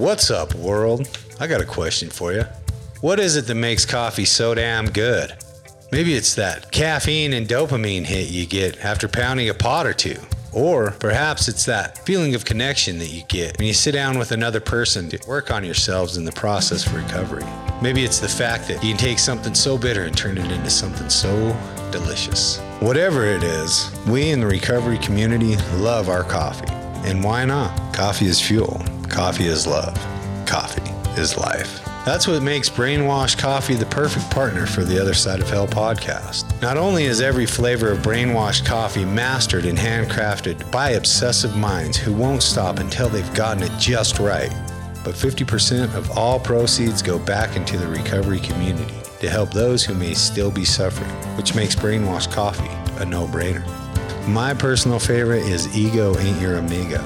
What's up, world? I got a question for you. What is it that makes coffee so damn good? Maybe it's that caffeine and dopamine hit you get after pounding a pot or two. Or perhaps it's that feeling of connection that you get when you sit down with another person to work on yourselves in the process of recovery. Maybe it's the fact that you can take something so bitter and turn it into something so delicious. Whatever it is, we in the recovery community love our coffee. And why not? Coffee is fuel, coffee is love, coffee is life. That's what makes Brainwash Coffee the perfect partner for the Other Side of Hell podcast. Not only is every flavor of Brainwash Coffee mastered and handcrafted by obsessive minds who won't stop until they've gotten it just right, but 50% of all proceeds go back into the recovery community to help those who may still be suffering, which makes Brainwash Coffee a no brainer. My personal favorite is Ego Ain't Your Amigo,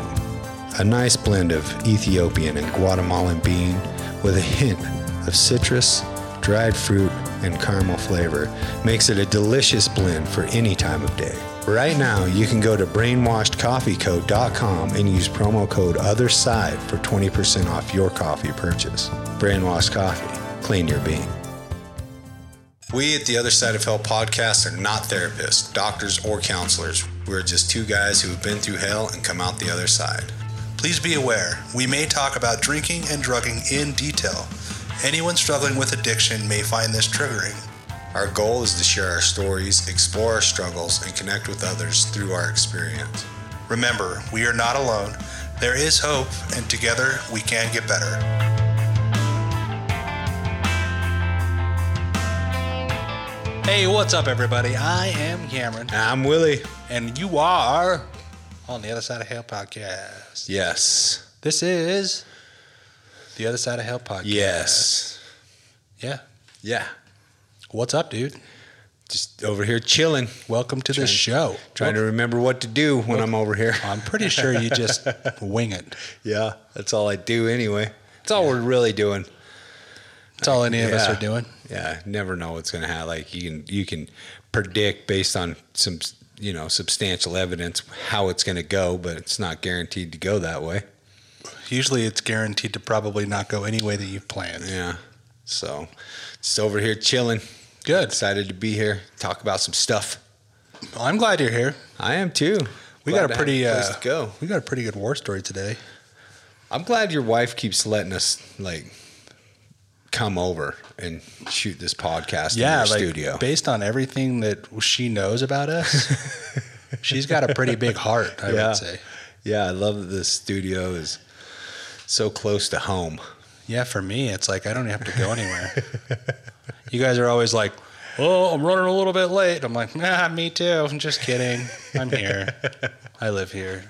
a nice blend of Ethiopian and Guatemalan bean with a hint of citrus, dried fruit, and caramel flavor makes it a delicious blend for any time of day. Right now, you can go to brainwashedcoffeeco.com and use promo code OTHERSIDE for 20% off your coffee purchase. Brainwashed Coffee, clean your bean. We at the Other Side of Hell podcast are not therapists, doctors, or counselors. We're just two guys who have been through hell and come out the other side. Please be aware, we may talk about drinking and drugging in detail. Anyone struggling with addiction may find this triggering. Our goal is to share our stories, explore our struggles, and connect with others through our experience. Remember, we are not alone. There is hope, and together we can get better. Hey, what's up, everybody? I am Cameron, I'm Willie. and you are on the Other Side of Hell podcast. Yes. This is the Other Side of Hell podcast. Yes. Yeah. Yeah. What's up, dude? Just over here chilling, Welcome to the show. trying to remember what to do when I'm over here. I'm pretty sure you just wing it. Yeah, that's all I do anyway. That's all we're really doing. That's all any of us Yeah. are doing. Yeah, never know what's going to happen. Like you can you can predict based on some you know substantial evidence how it's going to go, but it's not guaranteed to go that way. Usually it's guaranteed to probably not go any way that you've planned. Yeah. So just over here chilling. Good. Excited to be here. Talk about some stuff. Well, I'm glad you're here. I am too. We Glad got a pretty place uh, to go. We got a pretty good war story today. I'm glad your wife keeps letting us like come over and shoot this podcast yeah, in your like studio. based on everything that she knows about us, she's got a pretty big heart. I Yeah. would say. yeah, I love that this studio is so close to home. Yeah, for me, it's like I don't have to go anywhere. you guys are always like, "Oh, I'm running a little bit late." I'm like, "Nah, me too." I'm just kidding. I'm here. I live here.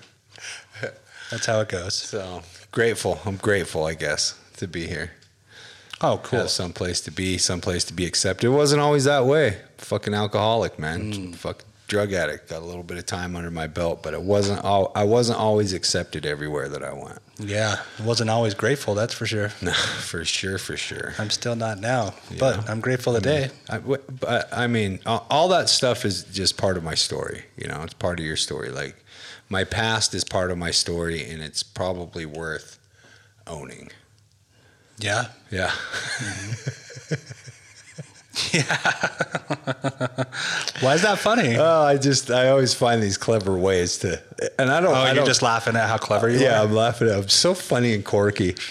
That's how it goes. So grateful. I'm grateful, I guess, to be here. Oh, cool. Have some place to be, some place to be accepted. It wasn't always that way. Fucking alcoholic, man. Mm. Fucking drug addict. Got a little bit of time under my belt, but it wasn't. All, I wasn't always accepted everywhere that I went. Yeah, wasn't always grateful. That's for sure. No, for sure, for sure. I'm still not now, but I'm grateful today. I, w- but I mean, all that stuff is just part of my story. You know, it's part of your story. Like my past is part of my story, and it's probably worth owning. Yeah. Yeah. Yeah. Why is that funny? Oh, I just I always find these clever ways to, and I don't. oh, I you're don't, just laughing at how clever you yeah. are. Yeah, I'm laughing. I'm so funny and quirky.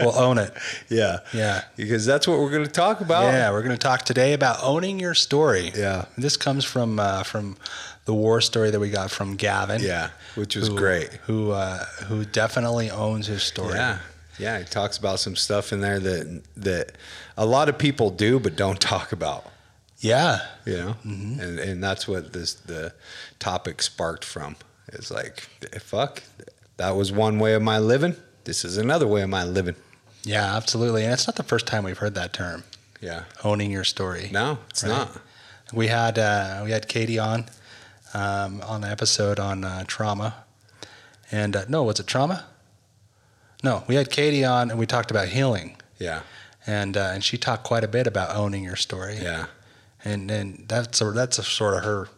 We'll own it. Yeah. Yeah. Because that's what we're going to talk about. Yeah, we're going to talk today about owning your story. Yeah. This comes from uh, from the war story that we got from Gavin. Yeah. Which was who, great. Who uh, who definitely owns his story. Yeah. Yeah. He talks about some stuff in there that that a lot of people do but don't talk about. Yeah. You know, and and that's what this the topic sparked from. It's like, fuck, that was one way of my living. This is another way of my living. Yeah, absolutely. And it's not the first time we've heard that term, Yeah. owning your story. No, it's Right. not. We had uh, we had Katie on um, on an episode on uh, trauma, and uh, no, was it trauma? No, we had Katie on and we talked about healing, Yeah. and uh, and she talked quite a bit about owning your story. Yeah. and and that's a, that's a sort of her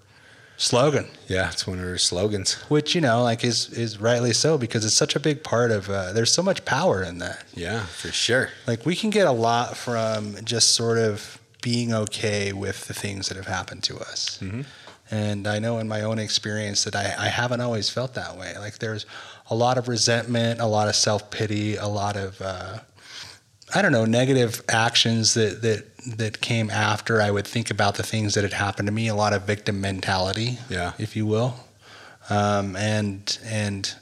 slogan. Yeah, it's one of her slogans. which you know like is is rightly so because it's such a big part of uh, there's so much power in that Yeah, for sure. like we can get a lot from just sort of being okay with the things that have happened to us and i know in my own experience that I, I haven't always felt that way like there's a lot of resentment a lot of self-pity a lot of uh, i don't know negative actions that that that came after i would think about the things that had happened to me a lot of victim mentality Yeah. if you will um, and and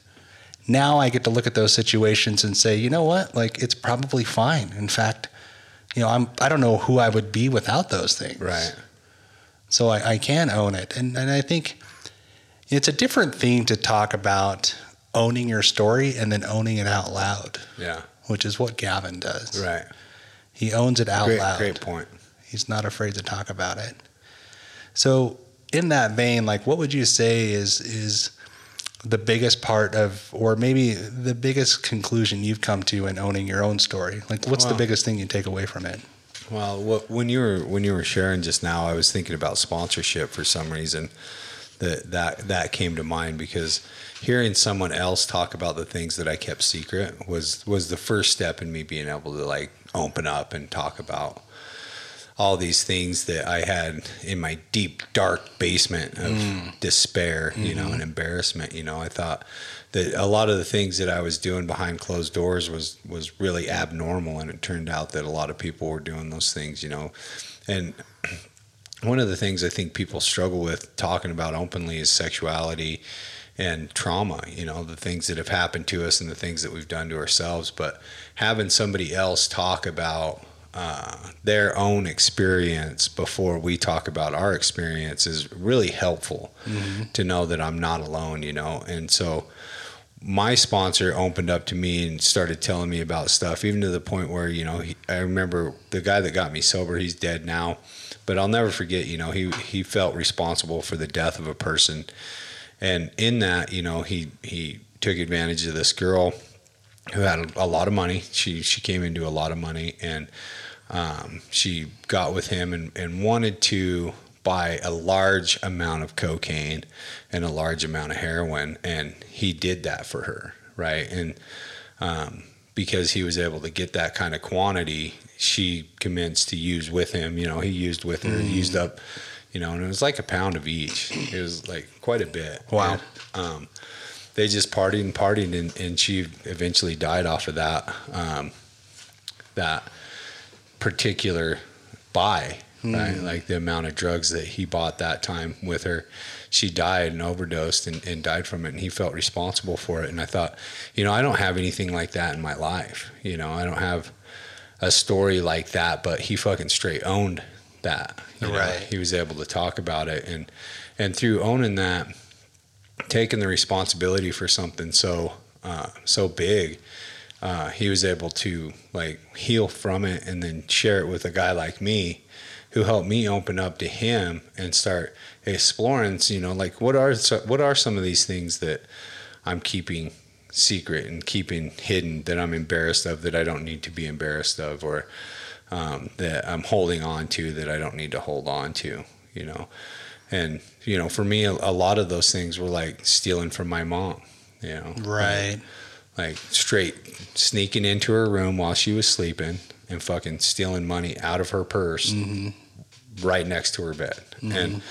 now I get to look at those situations and say, you know what, like it's probably fine. In fact, you know, I'm I don't know who I would be without those things. Right. So I, I can own it, and and I think it's a different thing to talk about owning your story and then owning it out loud, Yeah. which is what Gavin does. Right. He owns it out Great, loud. great point. He's not afraid to talk about it. So, in that vein, like, what would you say is is the biggest part of, or maybe the biggest conclusion you've come to in owning your own story? Like, what's the biggest thing you take away from it? Well, what, when you were when you were sharing just now, I was thinking about sponsorship for some reason. That that that came to mind because hearing someone else talk about the things that I kept secret was was the first step in me being able to like open up and talk about all these things that I had in my deep dark basement of mm. despair, you know, and mm-hmm. embarrassment. You know, I thought that a lot of the things that I was doing behind closed doors was was really abnormal, and it turned out that a lot of people were doing those things. You know, and one of the things I think people struggle with talking about openly is sexuality and trauma, you know, the things that have happened to us and the things that we've done to ourselves. But having somebody else talk about uh, their own experience before we talk about our experience is really helpful to know that I'm not alone, you know. And so my sponsor opened up to me and started telling me about stuff, even to the point where, you know, he, I remember the guy that got me sober, he's dead now, but I'll never forget, you know, he, he felt responsible for the death of a person. And in that, you know, he, he took advantage of this girl who had a, lot of money. She, she came into a lot of money and, um, she got with him and, and wanted to buy a large amount of cocaine and a large amount of heroin and he did that for her right? And um, because he was able to get that kind of quantity she commenced to use with him you know he used with her used up you know and it was like a pound of each. It was like quite a bit. Wow. And, um, they just partied and partied and, and she eventually died off of that um, that particular buy, right? Like the amount of drugs that he bought that time with her. She died and overdosed and, and died from it, and he felt responsible for it. And I thought, you know, I don't have anything like that in my life. You know, I don't have a story like that, but he fucking straight owned that. you know? Right. He was able to talk about it, and and through owning that, taking the responsibility for something so uh, so big, uh, he was able to like heal from it and then share it with a guy like me who helped me open up to him and start exploring you know like what are what are some of these things that I'm keeping secret and keeping hidden that I'm embarrassed of that I don't need to be embarrassed of or um, that I'm holding on to that I don't need to hold on to you know? And you know for me a, a lot of those things were like stealing from my mom you know? Right. like straight sneaking into her room while she was sleeping and fucking stealing money out of her purse right next to her bed. And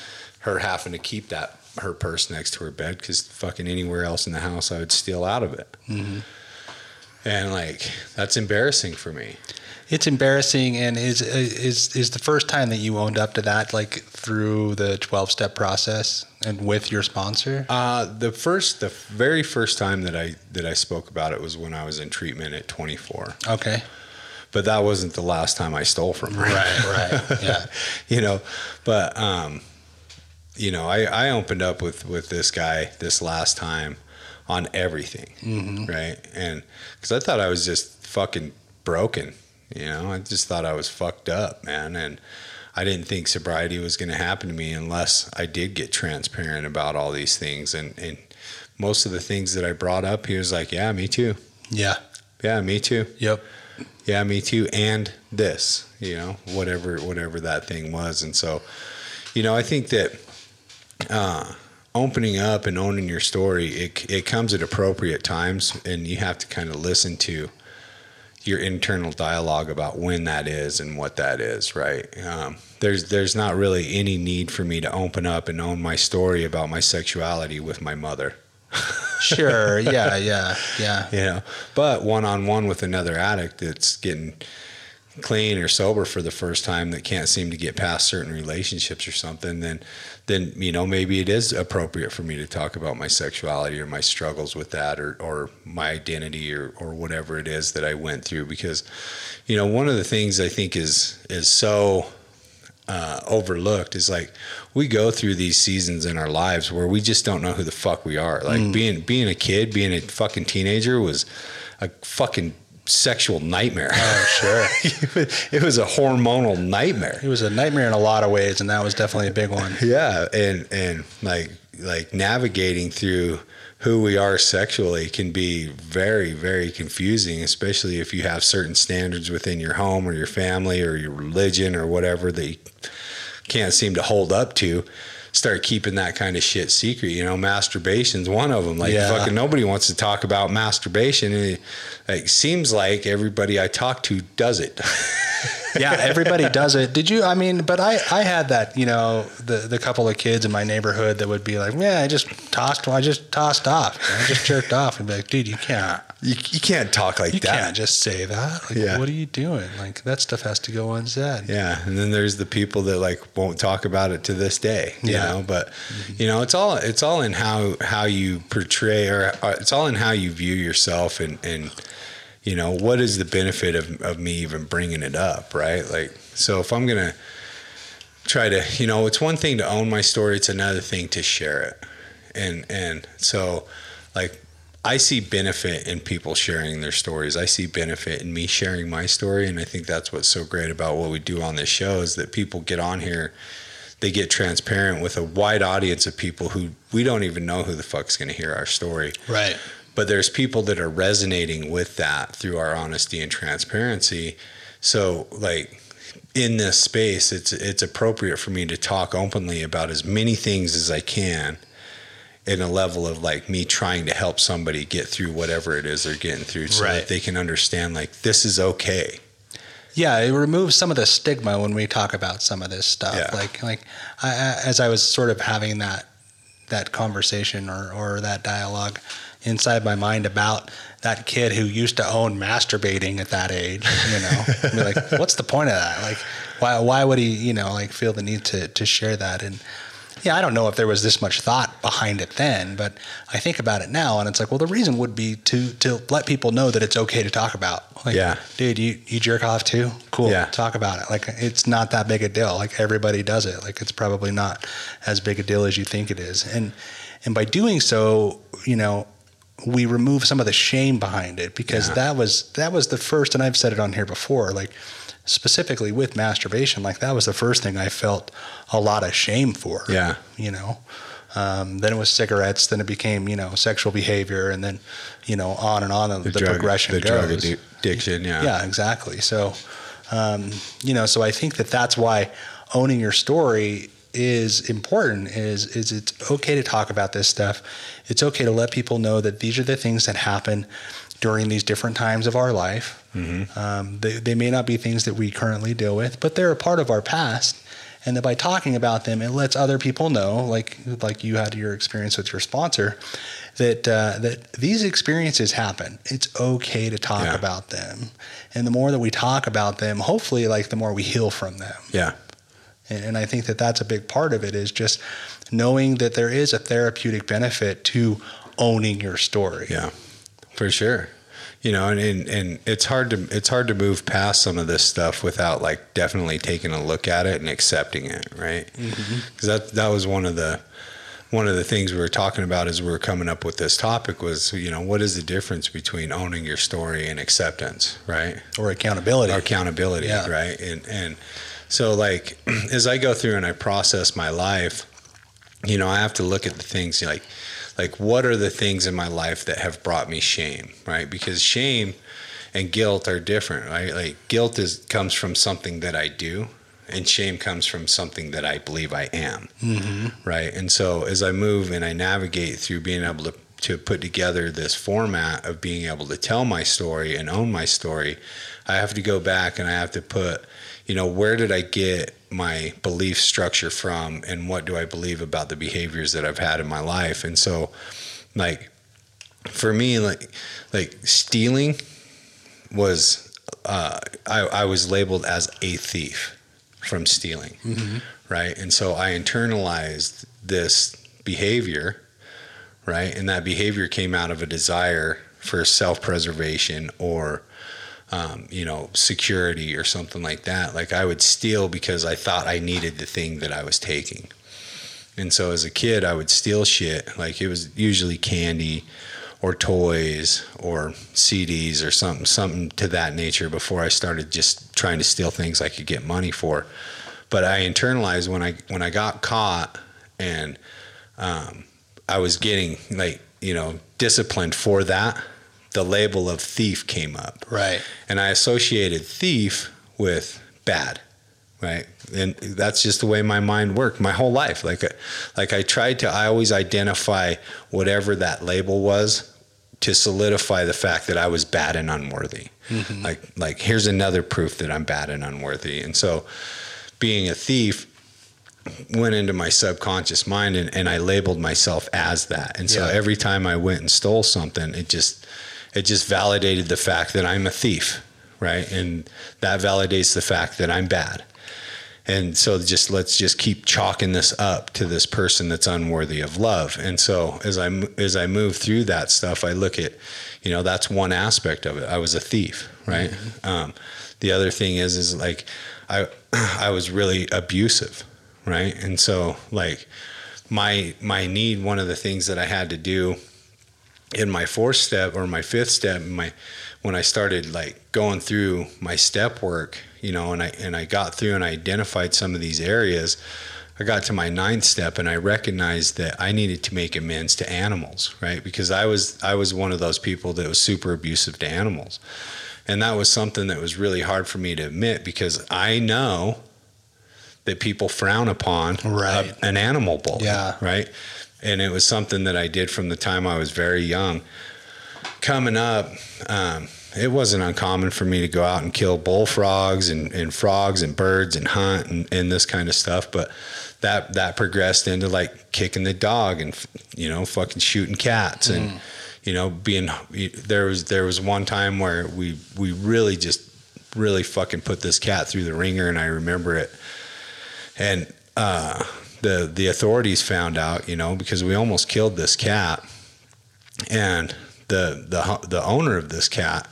her having to keep that her purse next to her bed because fucking anywhere else in the house i would steal out of it. And like that's embarrassing for me. It's embarrassing, and is is is the first time that you owned up to that, like through the twelve step process and with your sponsor. uh, the first the very first time that i that i spoke about it was when i was in treatment at 24 Okay. But that wasn't the last time i stole from her Right. Right. Yeah. you know but um you know i i opened up with with this guy this last time on everything right and because i thought i was just fucking broken you know i just thought i was fucked up man and i didn't think sobriety was going to happen to me unless i did get transparent about all these things and and most of the things that i brought up he was like yeah me too Yeah. yeah me too Yep. Yeah me too and this you know whatever whatever that thing was and so you know i think that uh, opening up and owning your story, it it comes at appropriate times, and you have to kind of listen to your internal dialogue about when that is and what that is. Right? Um, there's there's not really any need for me to open up and own my story about my sexuality with my mother. Sure. Yeah. Yeah. Yeah. you know but one on one with another addict that's getting clean or sober for the first time that can't seem to get past certain relationships or something then then you know maybe it is appropriate for me to talk about my sexuality or my struggles with that or or my identity or or whatever it is that I went through because you know one of the things I think is is so uh, overlooked is like we go through these seasons in our lives where we just don't know who the fuck we are. Like being being a kid, being a fucking teenager was a fucking sexual nightmare. Oh, sure. it was a hormonal nightmare. It was a nightmare in a lot of ways, and that was definitely a big one. Yeah, and and like like navigating through who we are sexually can be very very confusing, especially if you have certain standards within your home or your family or your religion or whatever that you can't seem to hold up to. Start keeping that kind of shit secret. You know, masturbation's one of them. Like Yeah. fucking nobody wants to talk about masturbation. And it like seems like everybody I talk to does it. yeah, everybody does it. Did you? I mean, but I, I had that, you know, the the couple of kids in my neighborhood that would be like, yeah, I just tossed, I just tossed off, I just jerked off, and be like, dude, you can't, you, you can't talk like you that. can't just say that. Like, Yeah. what are you doing? Like that stuff has to go unsaid. Yeah, and then there's the people that like won't talk about it to this day. You Yeah. know, but you know, it's all it's all in how how you portray or uh, it's all in how you view yourself and and you know what is the benefit of of me even bringing it up, right? Like, so if I'm gonna try to, you know, it's one thing to own my story; it's another thing to share it, and and so like I see benefit in people sharing their stories. I see benefit in me sharing my story, and I think that's what's so great about what we do on this show is that people get on here, they get transparent with a wide audience of people who we don't even know who the fuck's going to hear our story. Right. But there's people that are resonating with that through our honesty and transparency. So like in this space, it's it's appropriate for me to talk openly about as many things as I can in a level of like me trying to help somebody get through whatever it is they're getting through so Right. that they can understand like this is okay. Yeah, it removes some of the stigma when we talk about some of this stuff. Yeah. Like, like I, as I was sort of having that that conversation or or that dialogue inside my mind about that kid who used to own masturbating at that age. You know, be like, what's the point of that? Like, why why would he you know like feel the need to to share that and yeah, I don't know if there was this much thought behind it then, but I think about it now, and it's like, well, the reason would be to to let people know that it's okay to talk about. Like, Yeah. dude, you you jerk off too? Cool. Yeah. Talk about it. Like, it's not that big a deal. Like everybody does it. Like it's probably not as big a deal as you think it is. And and by doing so, you know, we remove some of the shame behind it because Yeah. that was that was the first, and I've said it on here before, like specifically with masturbation, like that was the first thing I felt a lot of shame for Yeah. you know. Um, then it was cigarettes. Then it became, you know, sexual behavior, and then, you know, on and on the, The, drug, progression the goes. drug addi- addiction, yeah. yeah, exactly. So, um, you know, so I think that that's why owning your story is important. Is is it's okay to talk about this stuff. It's okay to let people know that these are the things that happen during these different times of our life. Um, they, they may not be things that we currently deal with, but they're a part of our past. And that by talking about them, it lets other people know, like like you had your experience with your sponsor, that uh, that these experiences happen. It's okay to talk Yeah. about them, and the more that we talk about them, hopefully, like the more we heal from them. Yeah. And, I think that that's a big part of it is just knowing that there is a therapeutic benefit to owning your story. Yeah, for sure. You know, and, and and it's hard to it's hard to move past some of this stuff without like definitely taking a look at it and accepting it, right? Mm-hmm. Because that that was one of the one of the things we were talking about as we were coming up with this topic was you know what is the difference between owning your story and acceptance, right? Or accountability. Or accountability, Yeah. right? And and so like as I go through and I process my life, you know, I have to look at the things like like what are the things in my life that have brought me shame, right? Because shame and guilt are different, right? Like guilt is comes from something that I do, and shame comes from something that I believe I am. Mm-hmm. Right. And so as I move and I navigate through being able to, to put together this format of being able to tell my story and own my story, I have to go back and I have to put, you know, where did I get my belief structure from and what do I believe about the behaviors that I've had in my life? And so, like, for me, like, like stealing was, uh, I, I was labeled as a thief from stealing, mm-hmm. right? And so I internalized this behavior, right? And that behavior came out of a desire for self preservation or, um, you know, security or something like that. Like I would steal because I thought I needed the thing that I was taking. And so as a kid, I would steal shit. Like it was usually candy or toys or CDs or something something to that nature before I started just trying to steal things I could get money for. But I internalized when I when I got caught and um, I was getting like you know disciplined for that. The label of thief came up, Right. and I associated thief with bad, right? And that's just the way my mind worked my whole life. Like, uh, like I tried to, I always identify whatever that label was to solidify the fact that I was bad and unworthy. Mm-hmm. Like, like here's another proof that I'm bad and unworthy. And so, being a thief went into my subconscious mind and, and I labeled myself as that. And so Yeah. every time I went and stole something, it just it just validated the fact that I'm a thief, right? And that validates the fact that I'm bad. And so just let's just keep chalking this up to this person that's unworthy of love. And so as I as I move through that stuff, I look at, you know, that's one aspect of it. I was a thief, right? Um, the other thing is is like I I was really abusive, right? And so like my my need, one of the things that I had to do in my fourth step or my fifth step, my when I started like going through my step work, you know, and I and I got through and I identified some of these areas. I got to my ninth step and I recognized that I needed to make amends to animals, right? Because I was I was one of those people that was super abusive to animals. And that was something that was really hard for me to admit because I know that people frown upon a- an animal bully, Yeah. right? And it was something that I did from the time I was very young. Coming up, um, it wasn't uncommon for me to go out and kill bullfrogs and, and frogs and birds and hunt and, and this kind of stuff. But that that progressed into like kicking the dog and you know fucking shooting cats and you know being there was there was one time where we we really just really fucking put this cat through the wringer and I remember it and uh, the the authorities found out, you know, because we almost killed this cat, and the the the owner of this cat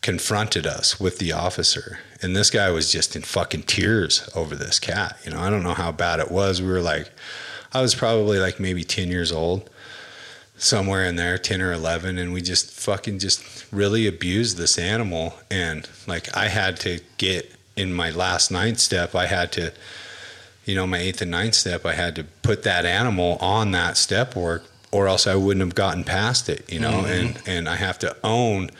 confronted us with the officer, and this guy was just in fucking tears over this cat. You know, I don't know how bad it was. We were like, I was probably like maybe ten years old, somewhere in there, ten or eleven, and we just fucking just really abused this animal, and like I had to get in my last ninth step, I had to you know, my eighth and ninth step, I had to put that animal on that step work, or else I wouldn't have gotten past it, you know, and, and I have to own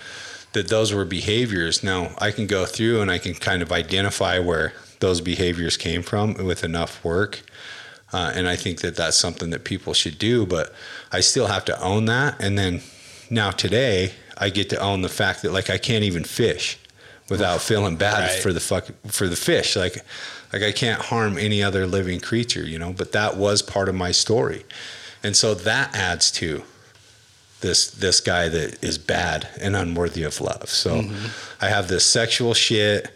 that those were behaviors. Now I can go through and I can kind of identify where those behaviors came from with enough work. Uh, and I think that that's something that people should do, but I still have to own that. And then now today, I get to own the fact that like I can't even fish without feeling bad Right. for the fuck for the fish. Like, like I can't harm any other living creature, you know. But that was part of my story, and so that adds to this this guy that is bad and unworthy of love. So mm-hmm. I have this sexual shit.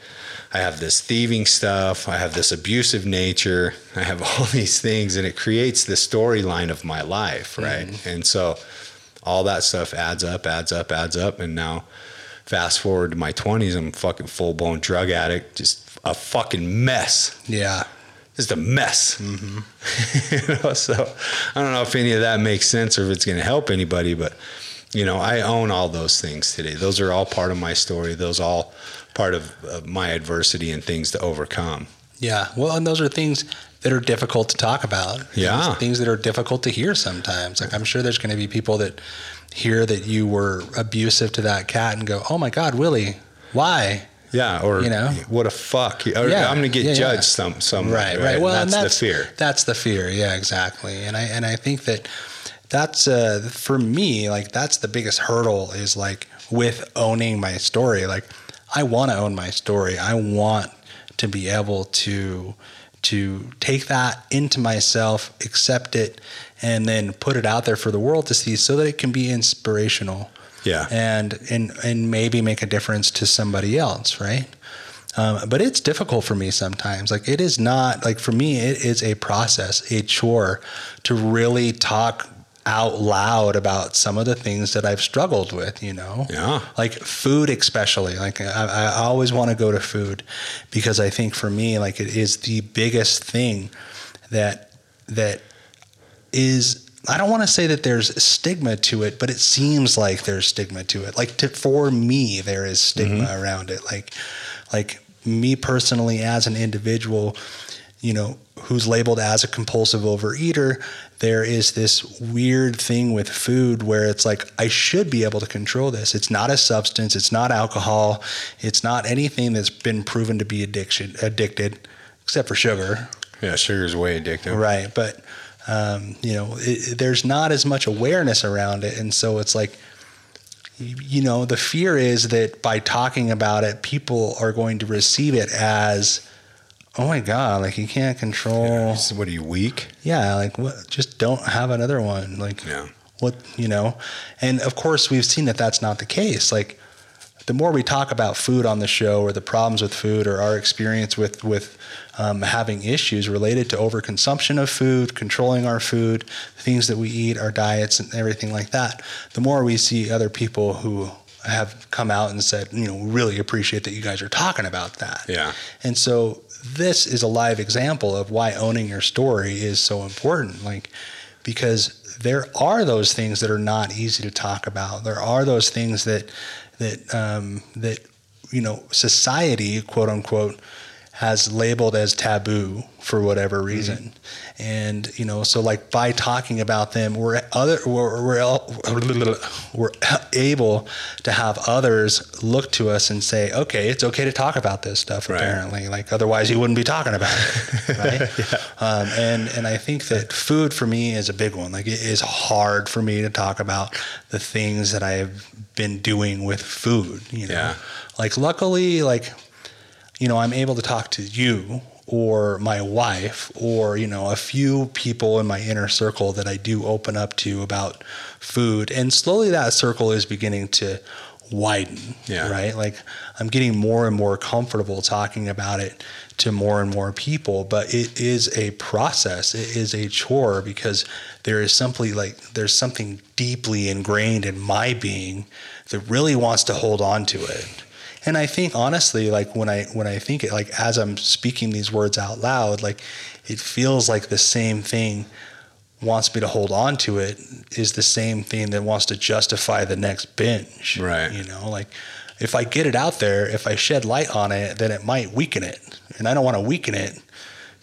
I have this thieving stuff. I have this abusive nature. I have all these things, and it creates the storyline of my life, right? Mm-hmm. And so all that stuff adds up, adds up, adds up, and now fast forward to my 20s, I'm a fucking full blown drug addict, just a fucking mess Yeah. just a mess. Mm-hmm. you know, so I don't know if any of that makes sense or if it's going to help anybody, but you know, I own all those things today. Those are all part of my story. Those all part of, of my adversity and things to overcome. Yeah. Well, and those are things that are difficult to talk about. Yeah. Those Things that are difficult to hear sometimes. Like I'm sure there's going to be people that hear that you were abusive to that cat and go, "Oh my God, Willie, why?" Yeah, or You know? what a fuck. Or Yeah, I'm gonna get yeah, yeah. judged some some right, right. Well, that's, and that's the fear. That's the fear. Yeah, exactly. And I and I think that that's uh, for me like that's the biggest hurdle is like with owning my story. Like I want to own my story. I want to be able to to take that into myself, accept it, and then put it out there for the world to see, so that it can be inspirational Yeah. and and and maybe make a difference to somebody else, right? Um, but it's difficult for me sometimes. Like it is not like for me, it is a process, a chore to really talk out loud about some of the things that I've struggled with. You know, Yeah. like food, especially. Like I, I always want to go to food because I think for me, like it is the biggest thing that that is I don't want to say that there's stigma to it, but it seems like there's stigma to it. Like to, for me, there is stigma mm-hmm. around it. Like, like me personally as an individual, you know, who's labeled as a compulsive overeater, there is this weird thing with food where it's like I should be able to control this. It's not a substance, it's not alcohol, it's not anything that's been proven to be addiction addicted, except for sugar. Yeah, sugar's way addictive. Right, but um, you know, it, there's not as much awareness around it, and so it's like, you, know, the fear is that by talking about it, people are going to receive it as, oh my god, like you can't control. So what are you weak? Yeah, like what? Just don't have another one. Like Yeah. what you know, and of course we've seen that that's not the case. Like the more we talk about food on the show, or the problems with food, or our experience with with um, having issues related to overconsumption of food, controlling our food, things that we eat, our diets, and everything like that, the more we see other people who have come out and said, you know, really appreciate that you guys are talking about that. Yeah. And so this is a live example of why owning your story is so important. Like, because there are those things that are not easy to talk about. There are those things that that um, that you know society, quote unquote, has labeled as taboo for whatever reason. And you know, so like by talking about them, we're other we're, we're we're able to have others look to us and say, okay, it's okay to talk about this stuff. Right. Apparently, like otherwise you wouldn't be talking about it, right? um, and and I think that food for me is a big one. Like it is hard for me to talk about the things that I've been doing with food. You know, Yeah. like luckily, like you know, I'm able to talk to you or my wife or, you know, a few people in my inner circle that I do open up to about food. And slowly that circle is beginning to widen. Yeah. Right. Like I'm getting more and more comfortable talking about it to more and more people, but it is a process. It is a chore because there is simply like there's something deeply ingrained in my being that really wants to hold on to it. And I think honestly, like when I when I think it, like as I'm speaking these words out loud, like it feels like the same thing wants me to hold on to it is the same thing that wants to justify the next binge. Right. You know, like if I get it out there, if I shed light on it, then it might weaken it. And I don't want to weaken it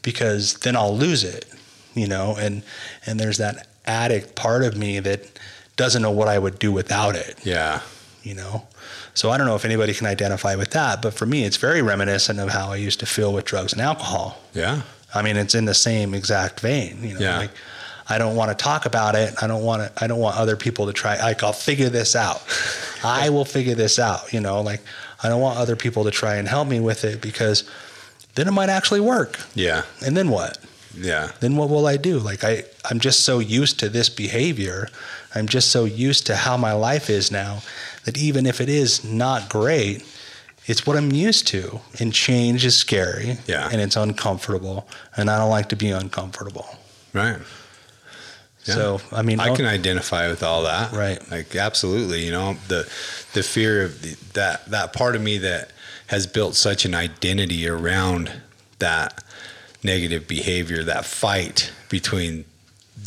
because then I'll lose it. You know, and and there's that addict part of me that doesn't know what I would do without it Yeah. you know so i don't know if anybody can identify with that but for me it's very reminiscent of how i used to feel with drugs and alcohol Yeah. i mean it's in the same exact vein you know Yeah. like i don't want to talk about it i don't want to i don't want other people to try like i'll figure this out i will figure this out you know like i don't want other people to try and help me with it because then it might actually work Yeah. and then what Yeah. then what will I do? Like I, I'm just so used to this behavior. I'm just so used to how my life is now that even if it is not great, it's what I'm used to. And change is scary. Yeah. And it's uncomfortable. And I don't like to be uncomfortable. Right. Yeah. So I mean I can identify with all that. Right. Like absolutely, you know, the the fear of the, that that part of me that has built such an identity around that negative behavior, that fight between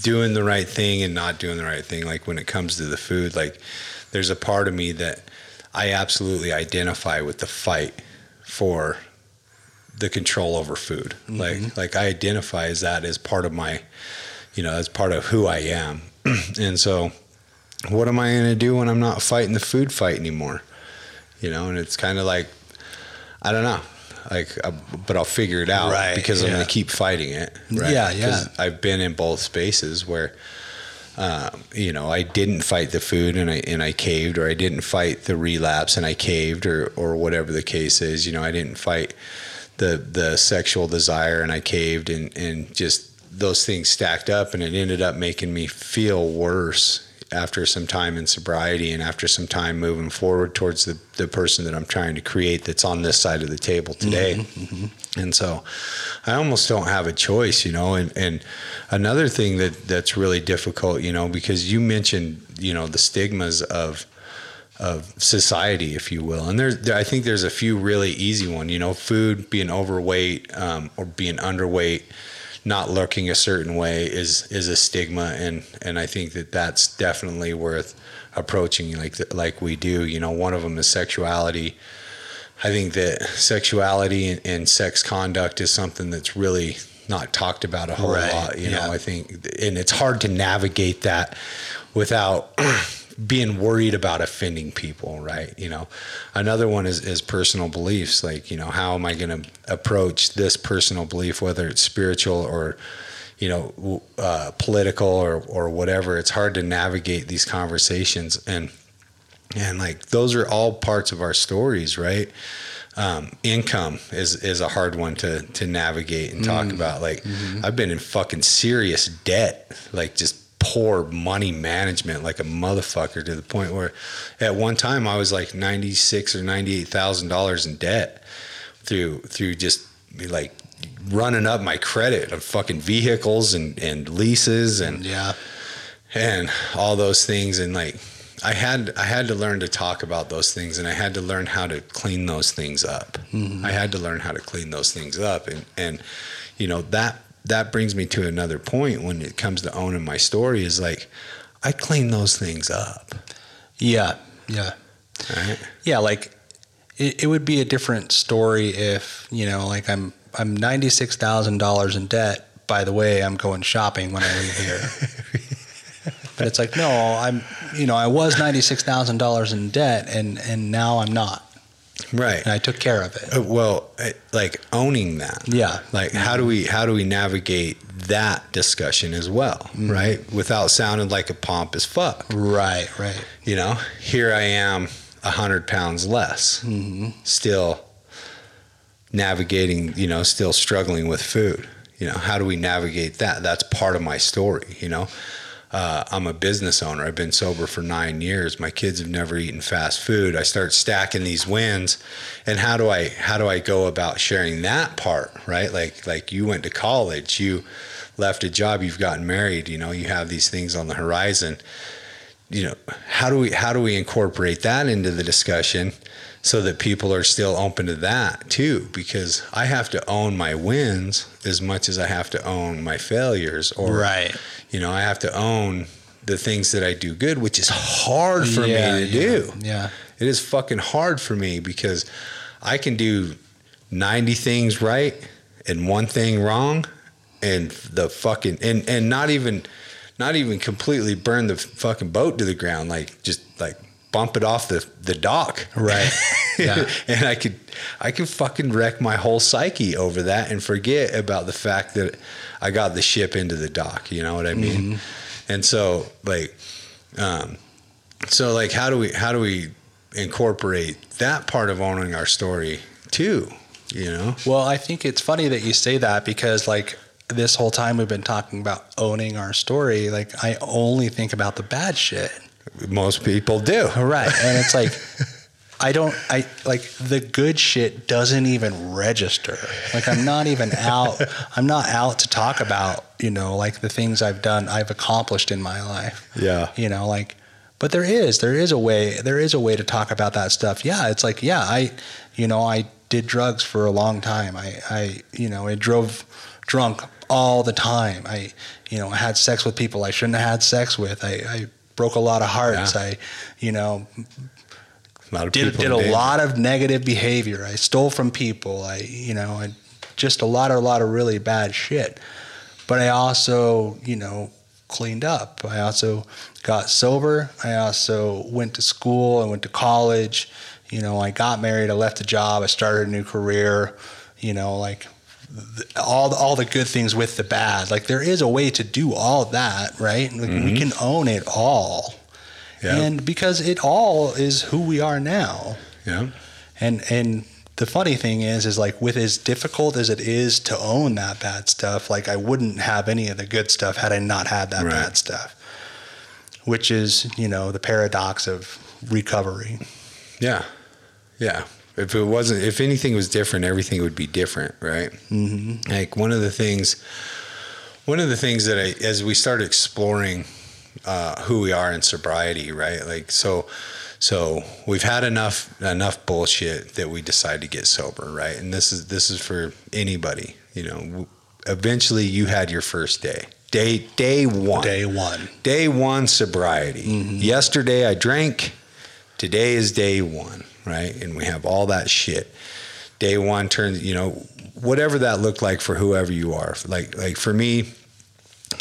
doing the right thing and not doing the right thing like when it comes to the food, like there's a part of me that I absolutely identify with the fight for the control over food. Mm-hmm. Like like I identify as that as part of my you know, that's part of who I am. and so what am I going to do when I'm not fighting the food fight anymore? You know, and it's kind of like I don't know. Like, uh, but I'll figure it out Right, because I'm going to keep fighting it. Right? Yeah, yeah. I've been in both spaces where, um, you know, I didn't fight the food and I and I caved, or I didn't fight the relapse and I caved, or or whatever the case is. You know, I didn't fight the the sexual desire and I caved, and and just those things stacked up, and it ended up making me feel worse after some time in sobriety and after some time moving forward towards the, the person that I'm trying to create that's on this side of the table today. Mm-hmm, mm-hmm, mm-hmm. And so I almost don't have a choice, you know, and, and another thing that that's really difficult, you know, because you mentioned, you know, the stigmas of, of society, if you will. And there's, there, I think there's a few really easy one, you know, food, being overweight um, or being underweight, not looking a certain way is is a stigma, and and I think that that's definitely worth approaching like like we do. You know, one of them is sexuality. I think that sexuality and, and sex conduct is something that's really not talked about a whole Right, lot. You yeah. know, I think, and it's hard to navigate that without being worried about offending people, right? You know, another one is, is personal beliefs. Like, you know, how am I going to approach this personal belief, whether it's spiritual or, you know, uh, political or, or whatever. It's hard to navigate these conversations. And, and like, those are all parts of our stories, right? Um, income is, is a hard one to, to navigate and talk about. Like, I've been in fucking serious debt, like just poor money management like a motherfucker to the point where at one time I was like ninety six or ninety eight thousand dollars in debt through through just like running up my credit of fucking vehicles and, and leases and Yeah. and all those things and like I had I had to learn to talk about those things and I had to learn how to clean those things up. Mm-hmm. I had to learn how to clean those things up and and you know that that brings me to another point when it comes to owning my story is like I clean those things up. Yeah. Yeah. Right? Yeah. Like it, it would be a different story if, you know, like I'm, I'm $96,000 in debt. By the way, I'm going shopping when I leave here. but it's like, no, I'm, you know, I was $96,000 in debt and, and now I'm not. Right. And I took care of it. Uh, well, uh, like owning that. Yeah. Like how do we how do we navigate that discussion as well, right? Without sounding like a pompous fuck. Right. Right. You know, here I am, a hundred pounds less, still navigating. You know, still struggling with food. You know, how do we navigate that? That's part of my story. You know, uh, I'm a business owner. I've been sober for nine years. My kids have never eaten fast food. I start stacking these wins, and how do I how do I go about sharing that part? Right, like like you went to college, you left a job, you've gotten married. You know, you have these things on the horizon you know how do we how do we incorporate that into the discussion so that people are still open to that too because i have to own my wins as much as i have to own my failures or Right. you know i have to own the things that i do good which is hard for Yeah, me to yeah, do Yeah. it is fucking hard for me because I can do 90 things right and one thing wrong and the fucking and and not even not even completely burn the fucking boat to the ground like just like bump it off the the dock Right. Yeah. and I could I could fucking wreck my whole psyche over that and forget about the fact that I got the ship into the dock you know what I mean Mm-hmm. and so like um so like how do we how do we incorporate that part of owning our story too you know Well, I think it's funny that you say that because, like, this whole time we've been talking about owning our story, like, I only think about the bad shit. Most people do Right. And it's like, I don't, I like the good shit doesn't even register. Like, I'm not even out, I'm not out to talk about, you know, like the things I've done, I've accomplished in my life. yeah you know like but there is there is a way there is a way to talk about that stuff yeah it's like yeah i you know i did drugs for a long time i i you know i drove drunk all the time i you know i had sex with people i shouldn't have had sex with i i broke a lot of hearts Yeah. i you know a did, did a lot of negative behavior. I stole from people. I, you know, I just a lot, of a lot of really bad shit. But I also, you know, cleaned up. I also got sober. I also went to school. I went to college. you know, I got married, I left a job, I started a new career, you know, like all the, all the good things with the bad. Like there is a way to do all that, right? Like we mm-hmm. can own it all. Yeah. And because it all is who we are now. Yeah. And and the funny thing is is like with as difficult as it is to own that bad stuff, like I wouldn't have any of the good stuff had I not had that Right. bad stuff. Which is, you know, the paradox of recovery. Yeah. Yeah. If it wasn't, if anything was different, everything would be different, right? Mm-hmm. Like one of the things, one of the things that I, as we start exploring uh, who we are in sobriety, right? Like so, so we've had enough enough bullshit that we decide to get sober, right? And this is this is for anybody, you know. Eventually, you had your first day, day day one, Day one. day one sobriety. Yesterday I drank. Today is day one, right? And we have all that shit. Day one turns, you know, whatever that looked like for whoever you are. Like, like for me,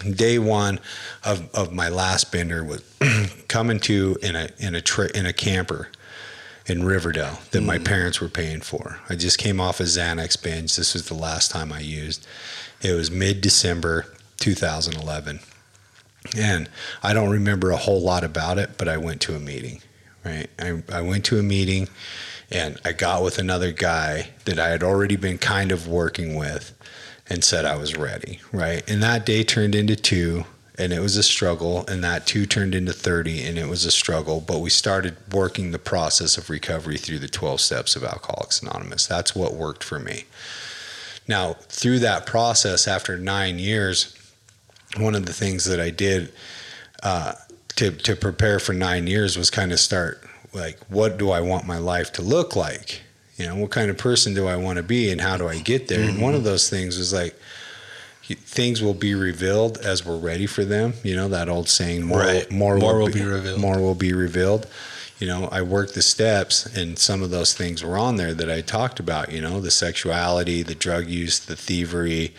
day one of, of my last bender was coming to in a in a tri- in a camper in Riverdale that my mm. parents were paying for. I just came off a Xanax binge. This was the last time I used. It was mid December 2011. And I don't remember a whole lot about it, but I went to a meeting, right? I, I went to a meeting and I got with another guy that I had already been kind of working with and said I was ready, right? And that day turned into two and it was a struggle and that two turned into 30 and it was a struggle, but we started working the process of recovery through the 12 steps of Alcoholics Anonymous. That's what worked for me. Now, through that process after 9 years, one of the things that I did uh, to to prepare for nine years was kind of start like, what do I want my life to look like? You know, what kind of person do I want to be, and how do I get there? And one of those things was like, things will be revealed as we're ready for them. You know that old saying, more, Right. more, More will, will be revealed. More will be revealed. You know, I worked the steps, and some of those things were on there that I talked about. You know, the sexuality, the drug use, the thievery,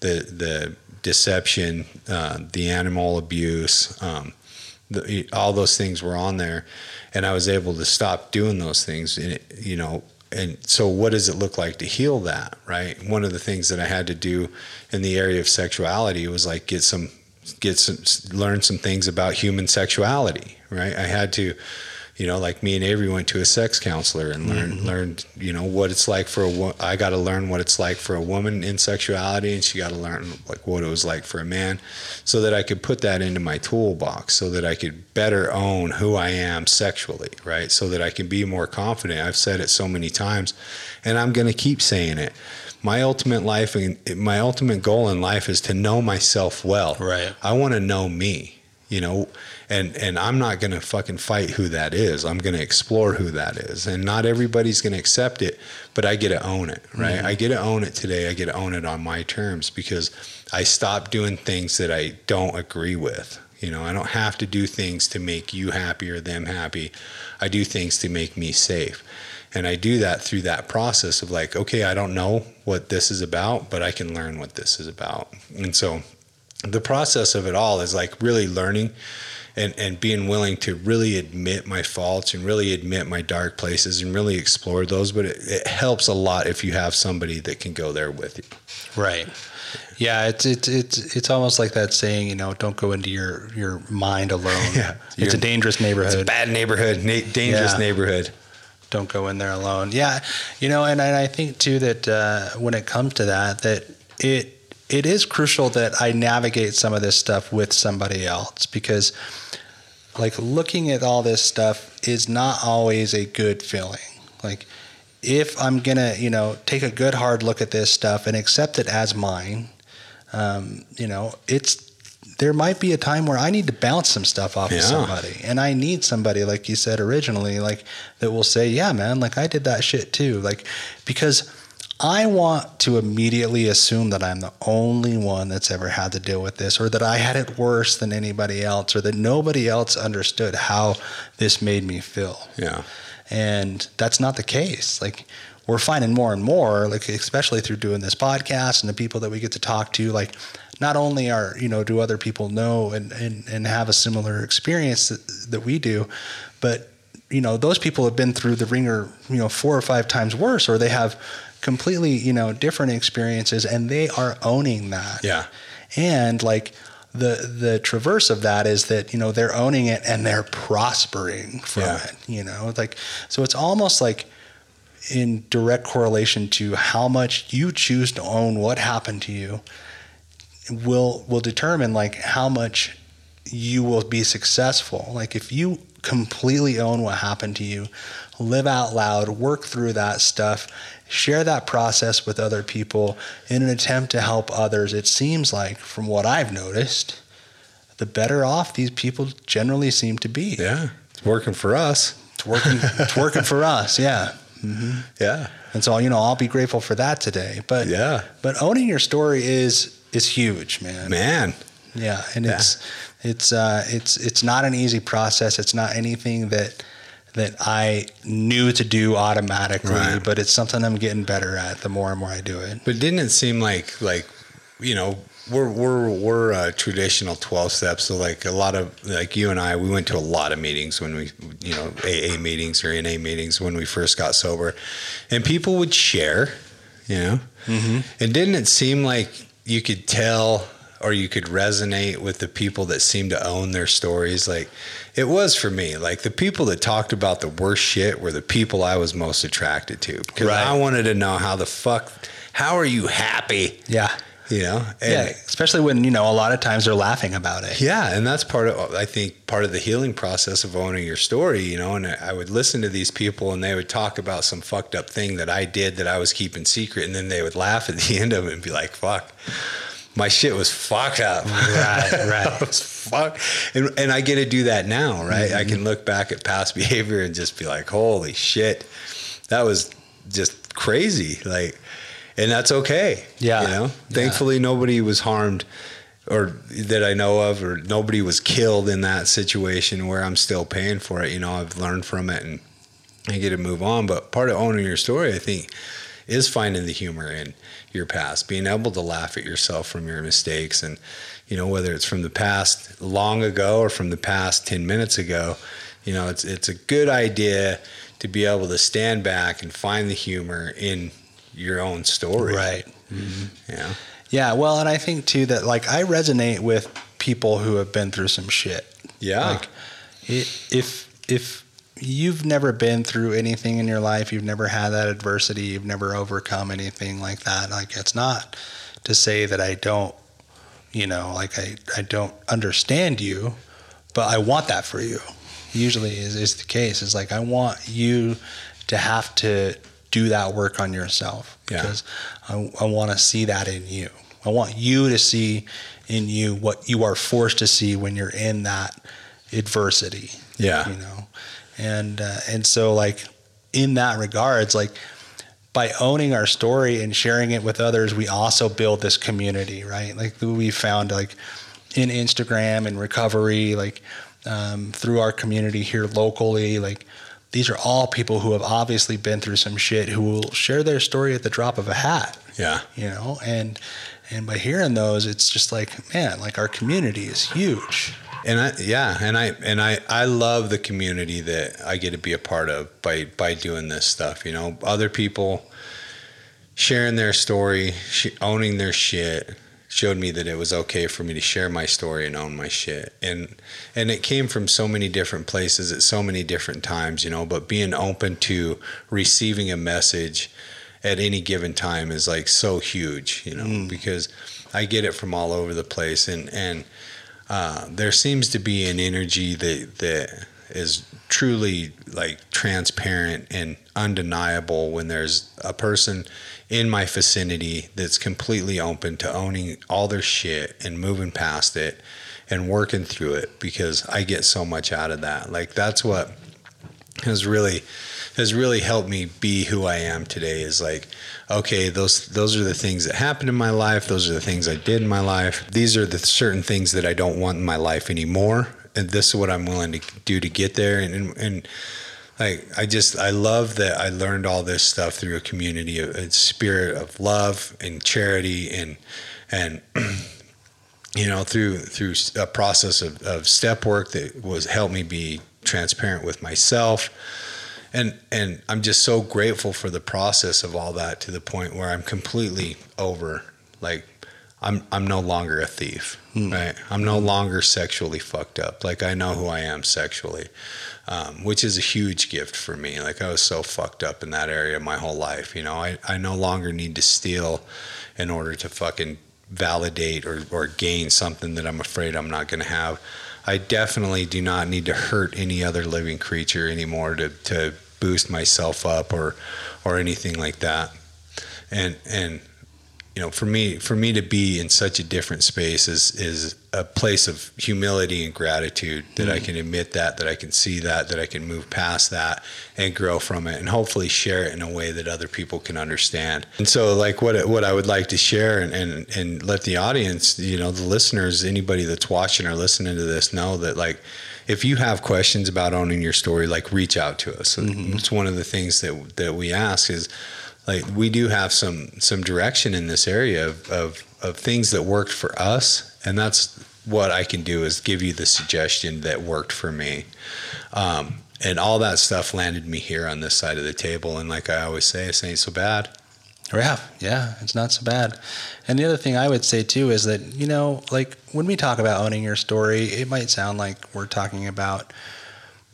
the the deception, uh, the animal abuse, um, the, all those things were on there, and I was able to stop doing those things. And it, you know, and so what does it look like to heal that? Right. One of the things that I had to do in the area of sexuality was like get some, get some, learn some things about human sexuality. Right. I had to you know, like me and Avery went to a sex counselor and learned mm-hmm. learned you know what it's like for a wo- I got to learn what it's like for a woman in sexuality, and she got to learn like what it was like for a man, so that I could put that into my toolbox, so that I could better own who I am sexually, right? So that I can be more confident. I've said it so many times, and I'm going to keep saying it. My ultimate life and my ultimate goal in life is to know myself well. Right. I want to know me, you know, and and I'm not going to fucking fight who that is. I'm going to explore who that is, and not everybody's going to accept it, but I get to own it, right? I get to own it today. I get to own it on my terms because I stop doing things that I don't agree with. You know, I don't have to do things to make you happy or them happy. I do things to make me safe. And I do that through that process of like, okay, I don't know what this is about, but I can learn what this is about. And so the process of it all is like really learning and, and being willing to really admit my faults and really admit my dark places and really explore those. But it, it helps a lot if you have somebody that can go there with you. Right. Yeah, it's it's it's it's almost like that saying, you know, don't go into your your mind alone. Yeah. it's a dangerous It's a neighborhood. bad neighborhood, na- dangerous Yeah. neighborhood. don't go in there alone. Yeah, you know, and, and I think too that uh, when it comes to that, that it it is crucial that I navigate some of this stuff with somebody else because, like, looking at all this stuff is not always a good feeling. Like, if I'm gonna, you know, take a good hard look at this stuff and accept it as mine, um, you know, it's there might be a time where I need to bounce some stuff off Yeah. of somebody, and I need somebody, like you said originally, like that will say, "Yeah, man, like I did that shit too," like because I want to immediately assume that I'm the only one that's ever had to deal with this, or that I had it worse than anybody else, or that nobody else understood how this made me feel Yeah. and that's not the case like we're finding more and more like especially through doing this podcast and the people that we get to talk to like not only are you know do other people know and and, and have a similar experience that, that we do but you know, those people have been through the wringer, you know, four or five times worse, or they have completely, you know, different experiences and they are owning that. Yeah. And like the the traverse of that is that, you know, they're owning it and they're prospering from Yeah. it. You know, like so it's almost like in direct correlation to how much you choose to own what happened to you will will determine like how much you will be successful. Like if you completely own what happened to you, live out loud, work through that stuff, share that process with other people in an attempt to help others. It seems like from what I've noticed, the better off these people generally seem to be. Yeah. It's working for us. It's working it's working for us, yeah. Yeah. And so, you know, I'll be grateful for that today. But Yeah. but owning your story is is huge, man. Man. Yeah, and it's it's uh, it's it's not an easy process. It's not anything that that I knew to do automatically, Right. but it's something I'm getting better at the more and more I do it. But didn't it seem like like you know we're we're we're uh, traditional twelve steps. So like a lot of like you and I, we went to a lot of meetings when we you know AA meetings or NA meetings when we first got sober, and people would share, you know, Mm-hmm. and didn't it seem like you could tell or you could resonate with the people that seemed to own their stories like it was for me like the people that talked about the worst shit were the people i was most attracted to because Right. i wanted to know how the fuck how are you happy Yeah, you know and yeah, especially when you know a lot of times they're laughing about it. yeah, and that's part of I think part of the healing process of owning your story, you know. And I would listen to these people, and they would talk about some fucked up thing that I did that I was keeping secret, and then they would laugh at the end of it and be like, "Fuck, my shit was fucked up." Right, right. I was fuck, and and I get to do that now, right? I can mm-hmm. look back at past behavior and just be like, "Holy shit, that was just crazy!" Like, and that's okay. Yeah. you know. Yeah. Thankfully, nobody was harmed or that I know of, or nobody was killed in that situation where I'm still paying for it. You know, I've learned from it and I get to move on. But part of owning your story, I think, is finding the humor in your past, being able to laugh at yourself from your mistakes. And, you know, whether it's from the past long ago or from the past 10 minutes ago, you know, it's, it's a good idea to be able to stand back and find the humor in your own story. Right. Mm-hmm. You know? Yeah. Well, and I think too that like I resonate with people who have been through some shit. Yeah. Like it, if if you've never been through anything in your life, you've never had that adversity, you've never overcome anything like that. Like it's not to say that I don't, you know, like I I don't understand you, but I want that for you. Usually is is the case. Is like I want you to have to do that work on yourself Yeah. because I, I want to see that in you. I want you to see in you what you are forced to see when you're in that adversity. Yeah. You know, and uh, and so like in that regards, like by owning our story and sharing it with others, we also build this community, right? Like we found like in Instagram and recovery, like um, through our community here locally, like these are all people who have obviously been through some shit who will share their story at the drop of a hat Yeah. you know and and by hearing those it's just like man like our community is huge And I yeah, and I and I I love the community that I get to be a part of by by doing this stuff. You know, other people sharing their story, sh- owning their shit, showed me that it was okay for me to share my story and own my shit. And and it came from so many different places at so many different times. You know, but being open to receiving a message at any given time is like so huge. You know, mm. because I get it from all over the place and and uh, there seems to be an energy that that is truly like transparent and undeniable when there's a person in my vicinity that's completely open to owning all their shit and moving past it and working through it because I get so much out of that. Like that's what has really has really helped me be who I am today is like okay those those are the things that happened in my life. Those are the things I did in my life. These are the certain things that I don't want in my life anymore. And this is what I'm willing to do to get there. And and, and like I just I love that I learned all this stuff through a community a, a spirit of love and charity and and you know through through a process of, of step work that was helped me be transparent with myself. And and I'm just so grateful for the process of all that to the point where I'm completely over like I'm I'm no longer a thief, right? I'm no longer sexually fucked up. Like I know who I am sexually, um, which is a huge gift for me. Like I was so fucked up in that area my whole life. You know, I I no longer need to steal in order to fucking validate or or gain something that I'm afraid I'm not going to have. I definitely do not need to hurt any other living creature anymore to to boost myself up or or anything like that. And and you know, for me, for me to be in such a different space is is a place of humility and gratitude that I mm. can admit that, that I can see that, that I can move past that and grow from it, and hopefully share it in a way that other people can understand. And so, like what what I would like to share and and and let the audience, you know, the listeners, anybody that's watching or listening to this, know that like if you have questions about owning your story, like reach out to us. It's one of the things that that we ask is like we do have some some direction in this area of, of of things that worked for us. And that's what i can do is give you the suggestion that worked for me. Um, and all that stuff landed me here on this side of the table. And like i always say it ain't so bad Yeah, yeah, it's not so bad. And the other thing I would say too is that, you know, like when we talk about owning your story, it might sound like we're talking about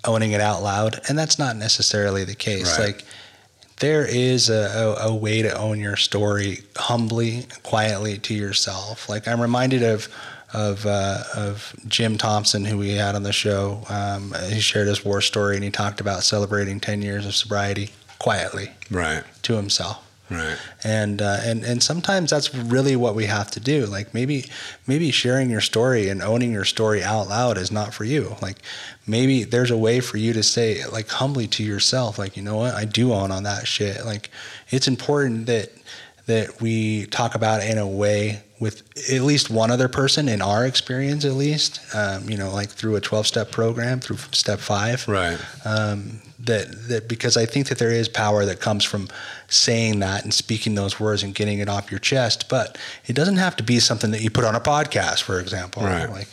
owning it out loud, and that's not necessarily the case. Right. Like there is a, a, a way to own your story humbly, quietly to yourself. Like I'm reminded of of uh, of Jim Thompson, who we had on the show. Um, he shared his war story, and he talked about celebrating 10 years of sobriety quietly right to himself right. And uh, and and sometimes that's really what we have to do. Like maybe maybe sharing your story and owning your story out loud is not for you. Like maybe there's a way for you to say like humbly to yourself like you know what? I do own on that shit. Like it's important that that we talk about it in a way with at least one other person in our experience at least um, you know like through a 12 step program through step five. Right. Um, that that because I think that there is power that comes from saying that and speaking those words and getting it off your chest. But it doesn't have to be something that you put on a podcast, for example. Right. Like,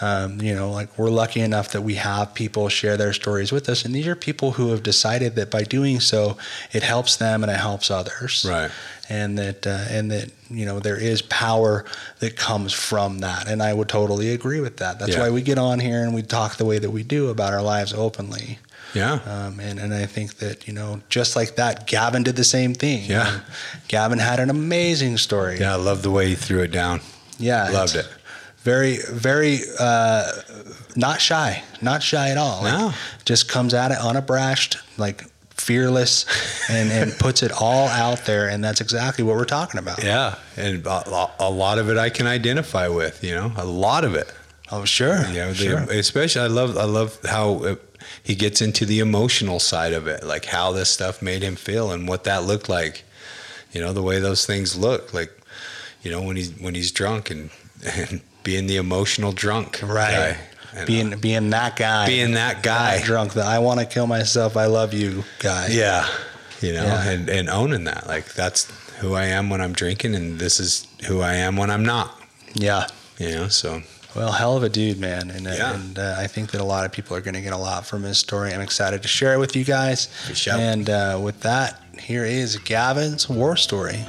um, you know, like we're lucky enough that we have people share their stories with us, and these are people who have decided that by doing so, it helps them and it helps others. right And that uh, and that you know there is power that comes from that, and I would totally agree with that. That's Yeah. why we get on here and we talk the way that we do about our lives openly. Yeah Um, and, and I think that, you know, just like that, Gavin did the same thing. Yeah. Um, Gavin had an amazing story. yeah i love the way he threw it down Yeah. loved it Very, very, uh, not shy, not shy at all. Like, No. Just comes at it unabashed, like fearless, and, and puts it all out there. And that's exactly what we're talking about. yeah and a, a lot of it i can identify with you know a lot of it Oh, sure. Yeah, sure. especially I love I love how it, he gets into the emotional side of it, like how this stuff made him feel and what that looked like. You know, the way those things look, like you know when he's when he's drunk and, and being the emotional drunk, Right. guy. Being, being that guy. being that guy, that drunk, that I want to kill myself, I love you guy. yeah, you know, Yeah. and and owning that, like that's who I am when I'm drinking, and this is who I am when I'm not. Yeah. You know, so Well, hell of a dude, man, and, uh, Yeah. and uh, I think that a lot of people are going to get a lot from his story. I'm excited to share it with you guys. Sure. And uh, with that, here is Gavin's war story.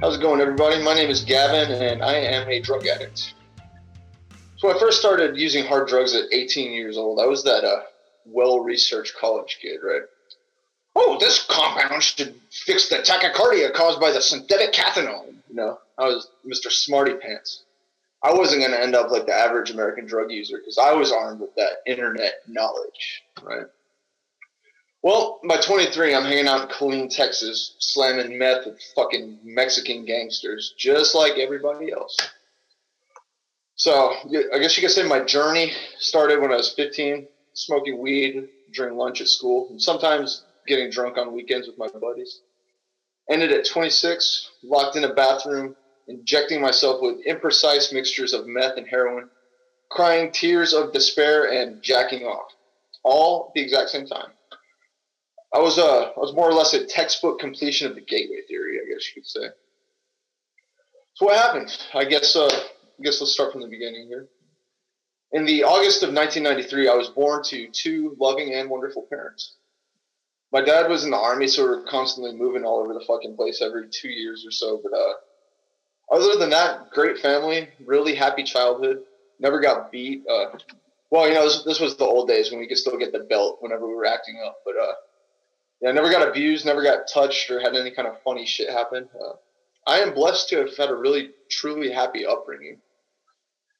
How's it going, everybody? My name is Gavin, and I am a drug addict. So I first started using hard drugs at 18 years old. I was that uh, well-researched college kid, right? Oh, this compound should fix the tachycardia caused by the synthetic cathinone. You know, I was Mr. Smarty Pants. I wasn't going to end up like the average American drug user because I was armed with that internet knowledge, right? Well, by 23, I'm hanging out in Killeen, Texas, slamming meth with fucking Mexican gangsters, just like everybody else. So, I guess you could say my journey started when I was 15, smoking weed during lunch at school, and sometimes getting drunk on weekends with my buddies. Ended at 26, locked in a bathroom, injecting myself with imprecise mixtures of meth and heroin, crying tears of despair and jacking off, all at the exact same time. I was uh, I was more or less a textbook completion of the gateway theory, I guess you could say. So what happened? I guess uh, I guess let's start from the beginning here. In the August of 1993, I was born to two loving and wonderful parents. My dad was in the army, so we are constantly moving all over the fucking place every two years or so. But uh, other than that, great family, really happy childhood. Never got beat. Uh, well, you know, this, this, was the old days when we could still get the belt whenever we were acting up. But uh, yeah, never got abused, never got touched or had any kind of funny shit happen. Uh, I am blessed to have had a really, truly happy upbringing.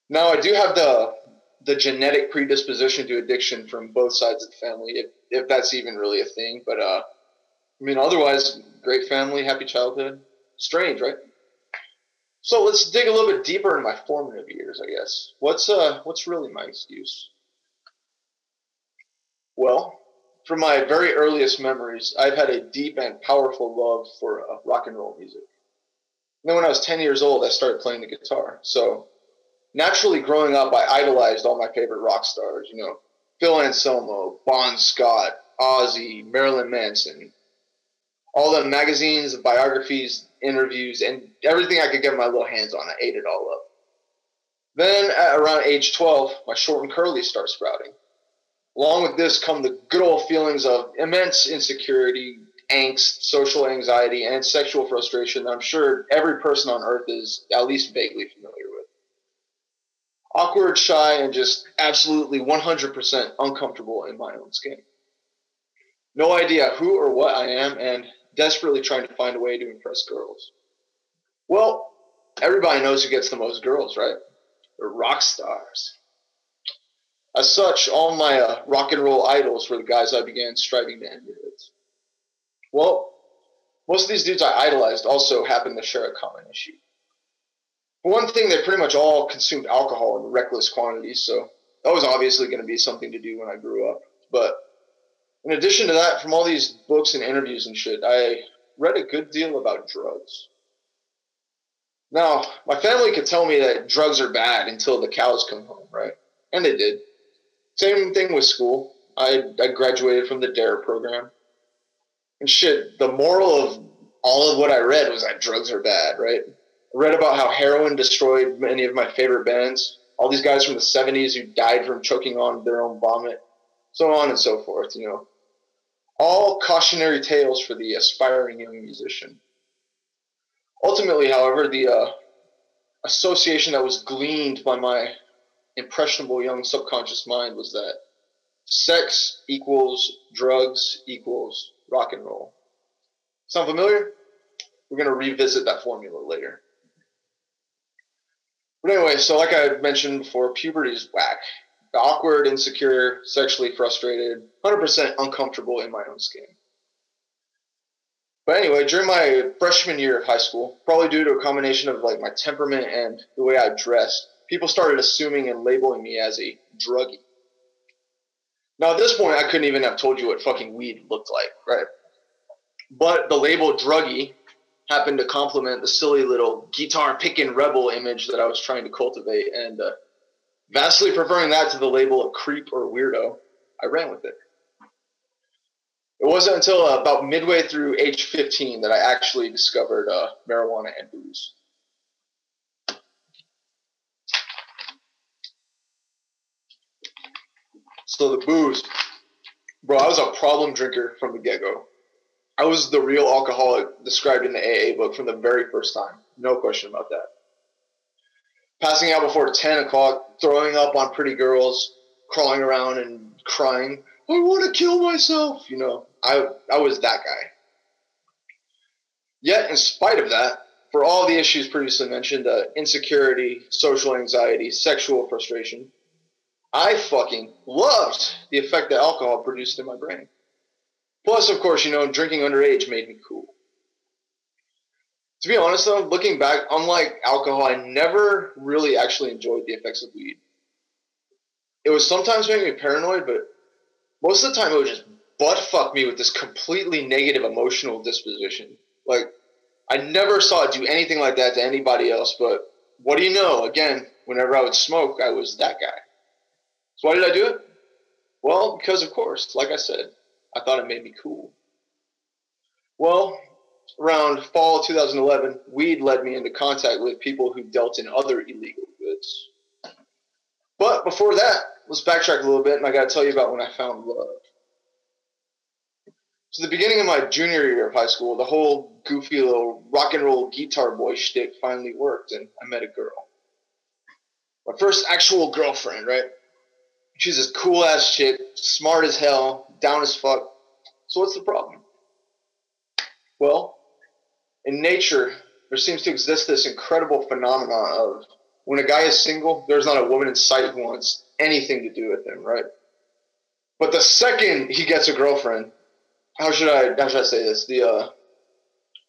Now, I do have the the genetic predisposition to addiction from both sides of the family, if, if that's even really a thing. But uh, I mean, otherwise, great family, happy childhood. Strange, right? So let's dig a little bit deeper in my formative years, I guess. What's uh what's really my excuse? Well, from my very earliest memories, I've had a deep and powerful love for uh, rock and roll music. And then when I was 10 years old, I started playing the guitar. So naturally, growing up, I idolized all my favorite rock stars. You know, Phil Anselmo, Bon Scott, Ozzy, Marilyn Manson, all the magazines, biographies, interviews, and everything I could get my little hands on. I ate it all up. Then at around age 12, my short and curly start sprouting. Along with this come the good old feelings of immense insecurity, angst, social anxiety, and sexual frustration that I'm sure every person on earth is at least vaguely familiar with. Awkward, shy, and just absolutely 100% uncomfortable in my own skin. No idea who or what I am, and desperately trying to find a way to impress girls. Well, everybody knows who gets the most girls, right? The rock stars. As such, all my uh, rock and roll idols were the guys I began striving to emulate. Well, most of these dudes I idolized also happened to share a common issue. One thing, they pretty much all consumed alcohol in reckless quantities, so that was obviously going to be something to do when I grew up. But in addition to that, from all these books and interviews and shit, I read a good deal about drugs. Now, my family could tell me that drugs are bad until the cows come home, right? And they did. Same thing with school. I, I graduated from the DARE program. And shit, the moral of all of what I read was that drugs are bad, right? Read about how heroin destroyed many of my favorite bands. All these guys from the 70s who died from choking on their own vomit, so on and so forth, you know. All cautionary tales for the aspiring young musician. Ultimately, however, the uh, association that was gleaned by my impressionable young subconscious mind was that sex equals drugs equals rock and roll. Sound familiar? We're going to revisit that formula later. But anyway, so like I mentioned before, puberty is whack. Awkward, insecure, sexually frustrated, 100% uncomfortable in my own skin. But anyway, during my freshman year of high school, probably due to a combination of like my temperament and the way I dressed, people started assuming and labeling me as a druggie. Now, at this point, I couldn't even have told you what fucking weed looked like, right? But the label druggie happened to complement the silly little guitar picking rebel image that I was trying to cultivate. And uh, vastly preferring that to the label of creep or weirdo, I ran with it. It wasn't until uh, about midway through age 15 that I actually discovered uh, marijuana and booze. So the booze, bro, I was a problem drinker from the get go. I was the real alcoholic described in the AA book from the very first time. No question about that. Passing out before 10 o'clock, throwing up on pretty girls, crawling around and crying, I want to kill myself. You know, I, I was that guy. Yet, in spite of that, for all the issues previously mentioned uh, insecurity, social anxiety, sexual frustration I fucking loved the effect that alcohol produced in my brain. Plus, of course, you know, drinking underage made me cool. To be honest, though, looking back, unlike alcohol, I never really actually enjoyed the effects of weed. It was sometimes making me paranoid, but most of the time it would just butt fuck me with this completely negative emotional disposition. Like, I never saw it do anything like that to anybody else, but what do you know? Again, whenever I would smoke, I was that guy. So why did I do it? Well, because of course, like I said, I thought it made me cool. Well, around fall 2011, weed led me into contact with people who dealt in other illegal goods. But before that, let's backtrack a little bit, and I got to tell you about when I found love. So the beginning of my junior year of high school, the whole goofy little rock and roll guitar boy shtick finally worked, and I met a girl. My first actual girlfriend, right? She's this cool ass chick, smart as hell, down as fuck. So what's the problem? Well, in nature, there seems to exist this incredible phenomenon of when a guy is single, there's not a woman in sight who wants anything to do with him, right? But the second he gets a girlfriend, how should I how should I say this? The uh,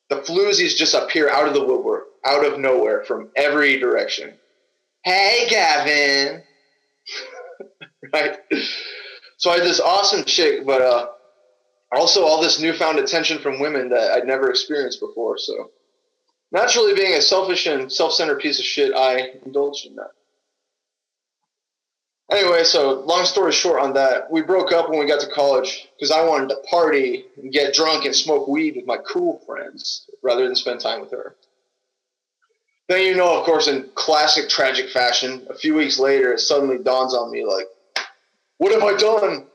the floozies just appear out of the woodwork, out of nowhere, from every direction. Hey, Gavin. right. So I had this awesome chick, but uh, also all this newfound attention from women that I'd never experienced before. So naturally, being a selfish and self-centered piece of shit, I indulged in that. Anyway, so long story short on that, we broke up when we got to college because I wanted to party and get drunk and smoke weed with my cool friends rather than spend time with her. Then you know, of course, in classic tragic fashion, a few weeks later, it suddenly dawns on me like, what have I done?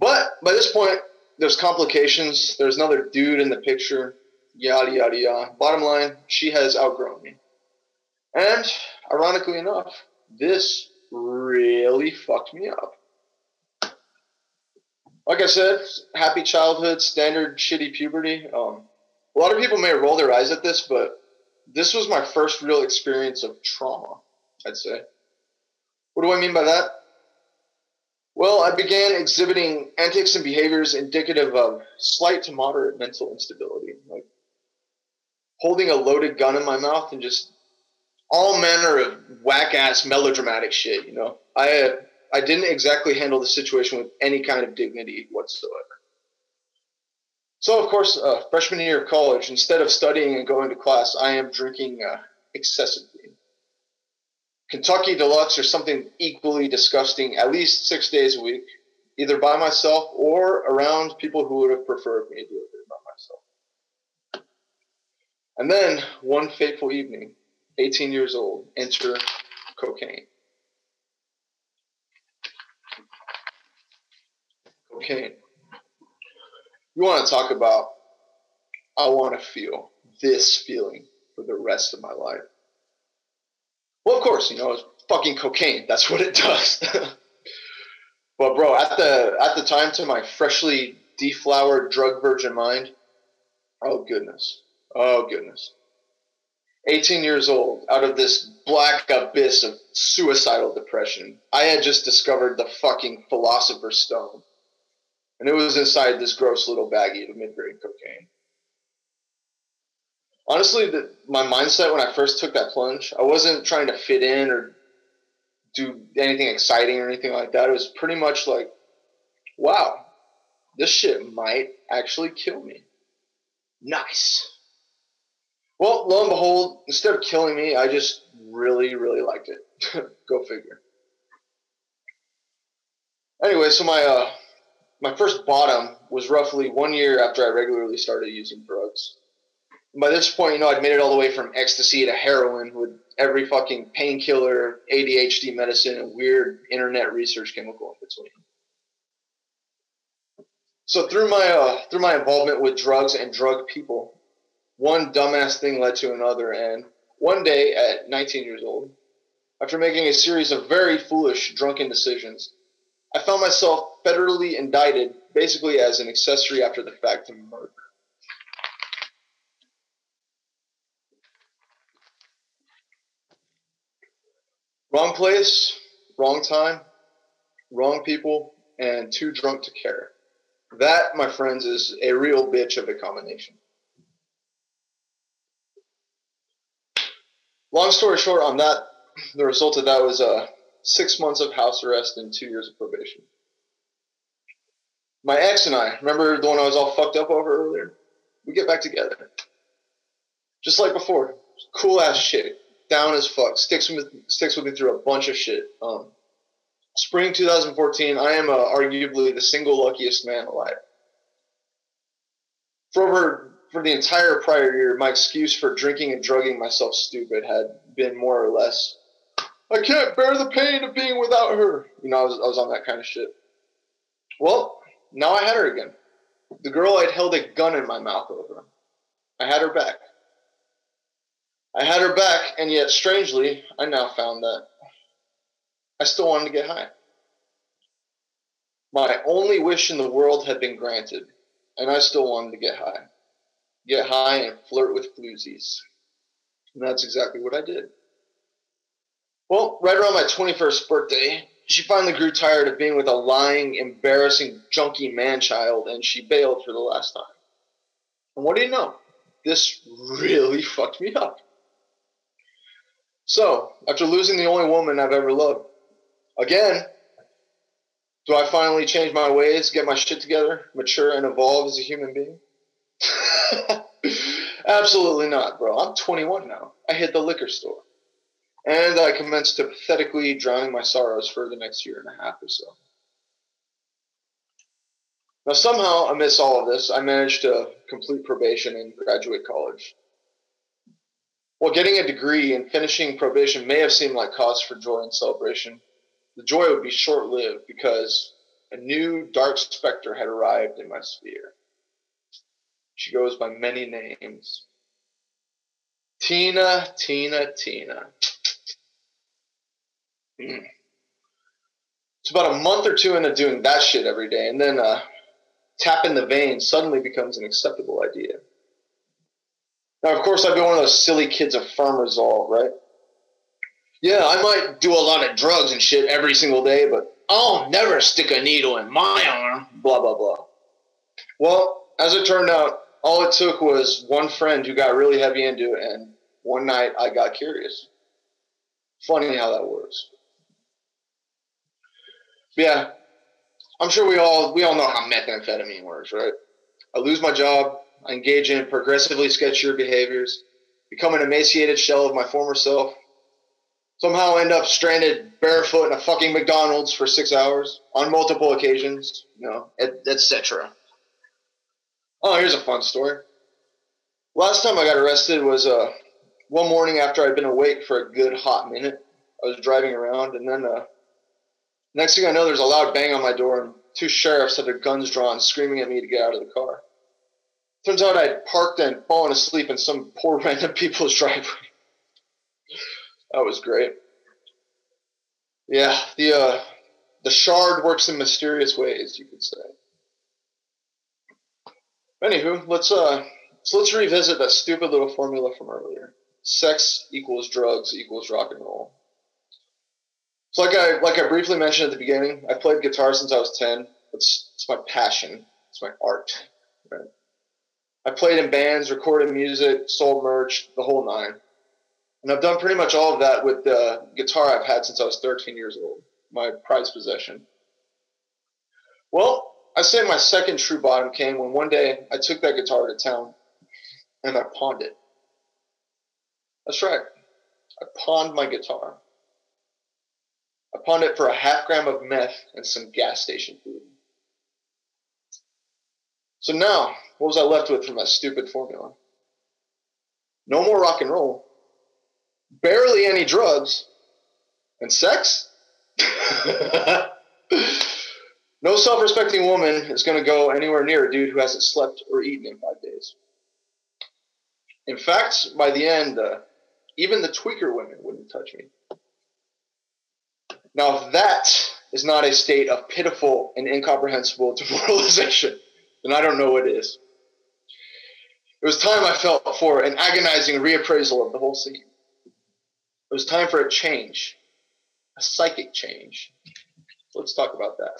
But by this point, there's complications. There's another dude in the picture. Yada yada yada. Bottom line, she has outgrown me. And ironically enough, this really fucked me up. Like I said, happy childhood, standard shitty puberty. Um, a lot of people may roll their eyes at this, but this was my first real experience of trauma, I'd say. What do I mean by that? Well, I began exhibiting antics and behaviors indicative of slight to moderate mental instability, like holding a loaded gun in my mouth and just all manner of whack ass melodramatic shit. You know, I uh, I didn't exactly handle the situation with any kind of dignity whatsoever. So, of course, uh, freshman year of college, instead of studying and going to class, I am drinking uh, excessively. Kentucky Deluxe or something equally disgusting at least six days a week, either by myself or around people who would have preferred me to do it by myself. And then, one fateful evening, 18 years old, enter cocaine. Cocaine. You want to talk about, I want to feel this feeling for the rest of my life. Well, of course, you know, it's fucking cocaine. That's what it does. but bro, at the at the time to my freshly deflowered drug virgin mind, oh goodness. Oh goodness. 18 years old, out of this black abyss of suicidal depression, I had just discovered the fucking philosopher's stone. And it was inside this gross little baggie of mid grade cocaine. Honestly, the, my mindset when I first took that plunge, I wasn't trying to fit in or do anything exciting or anything like that. It was pretty much like, wow, this shit might actually kill me. Nice. Well, lo and behold, instead of killing me, I just really, really liked it. Go figure. Anyway, so my uh, my first bottom was roughly one year after I regularly started using drugs. By this point, you know, I'd made it all the way from ecstasy to heroin with every fucking painkiller, ADHD medicine, and weird internet research chemical in between. So through my uh, through my involvement with drugs and drug people, one dumbass thing led to another, and one day at 19 years old, after making a series of very foolish drunken decisions, I found myself federally indicted basically as an accessory after the fact to murder. Wrong place, wrong time, wrong people, and too drunk to care. That, my friends, is a real bitch of a combination. Long story short, on that, the result of that was uh, six months of house arrest and two years of probation. My ex and I, remember the one I was all fucked up over earlier? We get back together. Just like before. Cool ass shit. Down as fuck. Sticks with, me, sticks with me through a bunch of shit. Um, spring 2014, I am uh, arguably the single luckiest man alive. For over for the entire prior year, my excuse for drinking and drugging myself stupid had been more or less I can't bear the pain of being without her. You know, I was, I was on that kind of shit. Well, now I had her again. The girl I'd held a gun in my mouth over. I had her back. I had her back, and yet, strangely, I now found that I still wanted to get high. My only wish in the world had been granted, and I still wanted to get high. Get high and flirt with floozies. And that's exactly what I did. Well, right around my 21st birthday, she finally grew tired of being with a lying, embarrassing, junky man child, and she bailed for the last time. And what do you know? This really fucked me up. So, after losing the only woman I've ever loved, again, do I finally change my ways, get my shit together, mature, and evolve as a human being? Absolutely not, bro. I'm 21 now. I hit the liquor store. And I commenced to pathetically drowning my sorrows for the next year and a half or so. Now, somehow, amidst all of this, I managed to complete probation and graduate college. While getting a degree and finishing probation may have seemed like cause for joy and celebration, the joy would be short lived because a new dark specter had arrived in my sphere. She goes by many names Tina, Tina, Tina. Mm. It's about a month or two into doing that shit every day, and then uh, tapping the vein suddenly becomes an acceptable idea. Now, of course, I'd be one of those silly kids of firm resolve, right? Yeah, I might do a lot of drugs and shit every single day, but I'll never stick a needle in my arm, blah, blah, blah. Well, as it turned out, all it took was one friend who got really heavy into it, and one night I got curious. Funny how that works. But yeah, I'm sure we all we all know how methamphetamine works, right? I lose my job, engage in progressively sketchier behaviors, become an emaciated shell of my former self, somehow end up stranded barefoot in a fucking McDonald's for six hours on multiple occasions, you know, et etc. Oh, here's a fun story. Last time I got arrested was uh, one morning after I'd been awake for a good hot minute. I was driving around, and then uh, next thing I know, there's a loud bang on my door, and two sheriffs had their guns drawn, screaming at me to get out of the car. Turns out I'd parked and fallen asleep in some poor random people's driveway. that was great. Yeah, the uh, the shard works in mysterious ways, you could say. Anywho, let's uh, so let's revisit that stupid little formula from earlier. Sex equals drugs equals rock and roll. So like I like I briefly mentioned at the beginning, I played guitar since I was ten. It's it's my passion. It's my art. Right? I played in bands, recorded music, sold merch, the whole nine. And I've done pretty much all of that with the guitar I've had since I was 13 years old, my prized possession. Well, I say my second true bottom came when one day I took that guitar to town and I pawned it. That's right. I pawned my guitar. I pawned it for a half gram of meth and some gas station food. So now, what was I left with from that stupid formula? No more rock and roll, barely any drugs, and sex? no self respecting woman is going to go anywhere near a dude who hasn't slept or eaten in five days. In fact, by the end, uh, even the tweaker women wouldn't touch me. Now, if that is not a state of pitiful and incomprehensible demoralization, then I don't know what is. It was time I felt for an agonizing reappraisal of the whole scene. It was time for a change, a psychic change. Let's talk about that.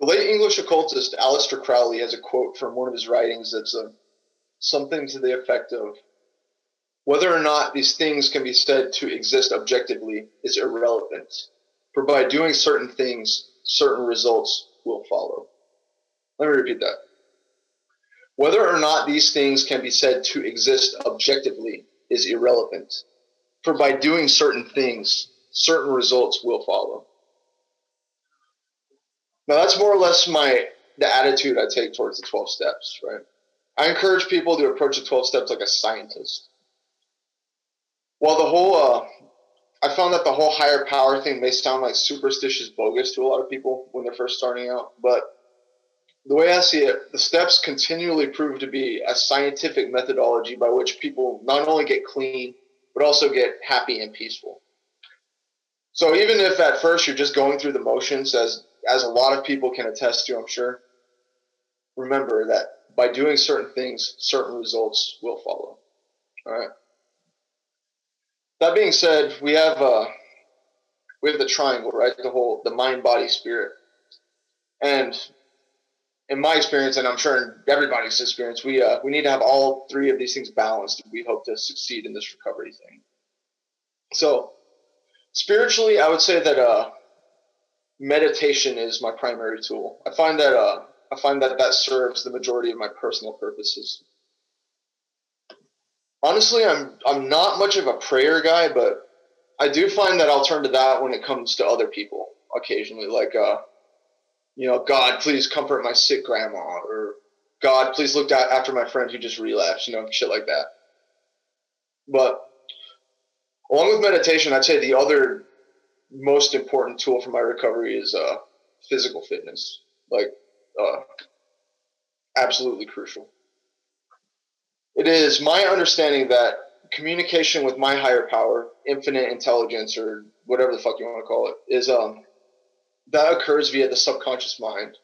The late English occultist Aleister Crowley has a quote from one of his writings that's a, something to the effect of whether or not these things can be said to exist objectively is irrelevant, for by doing certain things, certain results will follow. Let me repeat that. Whether or not these things can be said to exist objectively is irrelevant, for by doing certain things, certain results will follow. Now, that's more or less my the attitude I take towards the 12 steps, right? I encourage people to approach the 12 steps like a scientist. While the whole, uh, I found that the whole higher power thing may sound like superstitious bogus to a lot of people when they're first starting out, but the way I see it, the steps continually prove to be a scientific methodology by which people not only get clean, but also get happy and peaceful. So even if at first you're just going through the motions, as as a lot of people can attest to, I'm sure, remember that by doing certain things, certain results will follow. All right. That being said, we have uh, we have the triangle, right? The whole the mind, body, spirit, and in my experience, and I'm sure in everybody's experience, we uh, we need to have all three of these things balanced if we hope to succeed in this recovery thing. So, spiritually, I would say that uh, meditation is my primary tool. I find that uh, I find that that serves the majority of my personal purposes. Honestly, I'm I'm not much of a prayer guy, but I do find that I'll turn to that when it comes to other people occasionally, like uh, you know, God, please comfort my sick grandma, or God, please look after my friend who just relapsed, you know, shit like that. But along with meditation, I'd say the other most important tool for my recovery is uh, physical fitness. Like, uh, absolutely crucial. It is my understanding that communication with my higher power, infinite intelligence, or whatever the fuck you want to call it, is um that occurs via the subconscious mind,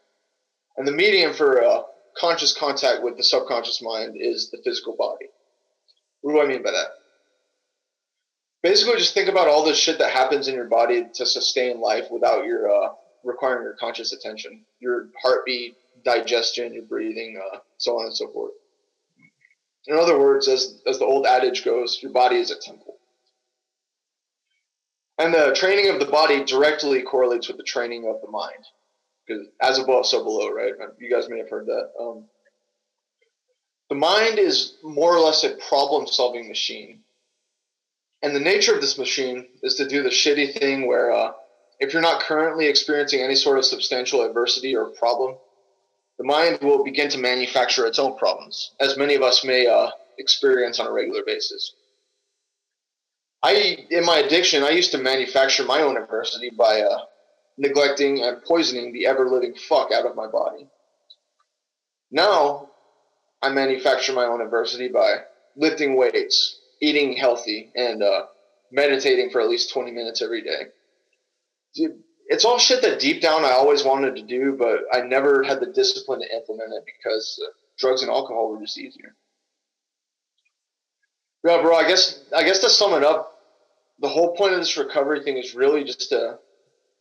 and the medium for uh, conscious contact with the subconscious mind is the physical body. What do I mean by that? Basically, just think about all the shit that happens in your body to sustain life without your uh, requiring your conscious attention. Your heartbeat, digestion, your breathing, uh, so on and so forth. In other words, as, as the old adage goes, your body is a temple. And the training of the body directly correlates with the training of the mind. Because as above, so below, right? You guys may have heard that. Um, the mind is more or less a problem solving machine. And the nature of this machine is to do the shitty thing where uh, if you're not currently experiencing any sort of substantial adversity or problem, the mind will begin to manufacture its own problems, as many of us may uh, experience on a regular basis. I, in my addiction, I used to manufacture my own adversity by uh, neglecting and poisoning the ever living fuck out of my body. Now, I manufacture my own adversity by lifting weights, eating healthy, and uh, meditating for at least 20 minutes every day. It's all shit that deep down I always wanted to do, but I never had the discipline to implement it because uh, drugs and alcohol were just easier. Yeah, bro. I guess I guess to sum it up, the whole point of this recovery thing is really just to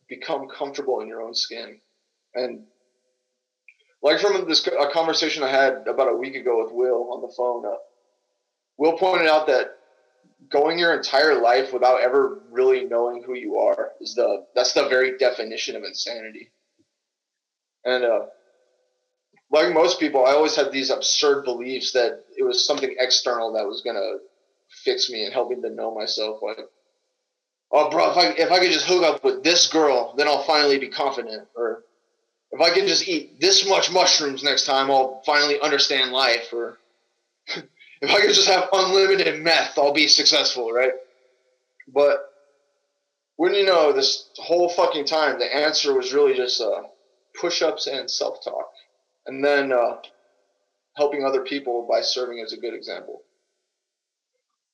become comfortable in your own skin, and like from this a conversation I had about a week ago with Will on the phone. Uh, Will pointed out that going your entire life without ever really knowing who you are is the that's the very definition of insanity. And uh, like most people, I always had these absurd beliefs that it was something external that was gonna fix me and help me to know myself. Like, oh, bro, if I if I could just hook up with this girl, then I'll finally be confident. Or if I can just eat this much mushrooms next time, I'll finally understand life. Or if I could just have unlimited meth, I'll be successful, right? But when you know this whole fucking time, the answer was really just uh, push-ups and self-talk, and then uh, helping other people by serving as a good example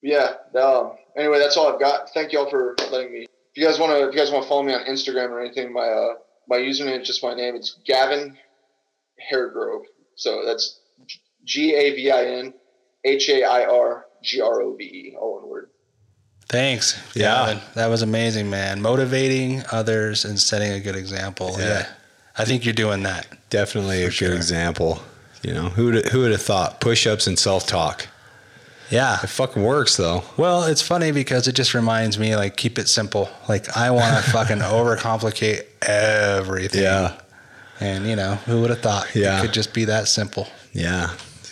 yeah. Um, anyway, that's all I've got. Thank y'all for letting me. If you guys want to, if you guys want to follow me on Instagram or anything, my uh, my username is just my name. It's Gavin Hairgrove. So that's G A V I N H A I R G R O V E, all one word. Thanks. Yeah. Gavin. That was amazing, man. Motivating others and setting a good example. Yeah. Yeah. I think you're doing that. Definitely a sure. good example. You know, who would who would have thought push ups and self talk? Yeah. It fucking works though. Well, it's funny because it just reminds me like keep it simple. Like I want to fucking overcomplicate everything. Yeah. And you know, who would have thought Yeah. it could just be that simple? Yeah.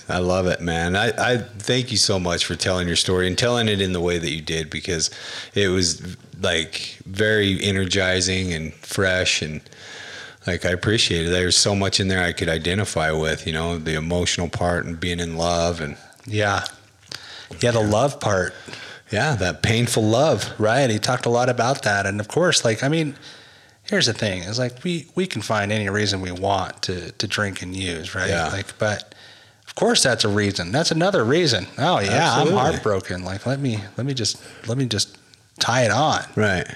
I love it, man. I, I thank you so much for telling your story and telling it in the way that you did because it was like very energizing and fresh and Like I appreciate it. There's so much in there I could identify with, you know, the emotional part and being in love and Yeah. Yeah, the love part. yeah, that painful love. Right. He talked a lot about that. And of course, like, I mean, here's the thing is like we, we can find any reason we want to, to drink and use, right? Yeah. Like, but course that's a reason. That's another reason. Oh yeah, Absolutely. I'm heartbroken. Like, let me, let me just, let me just tie it on. Right.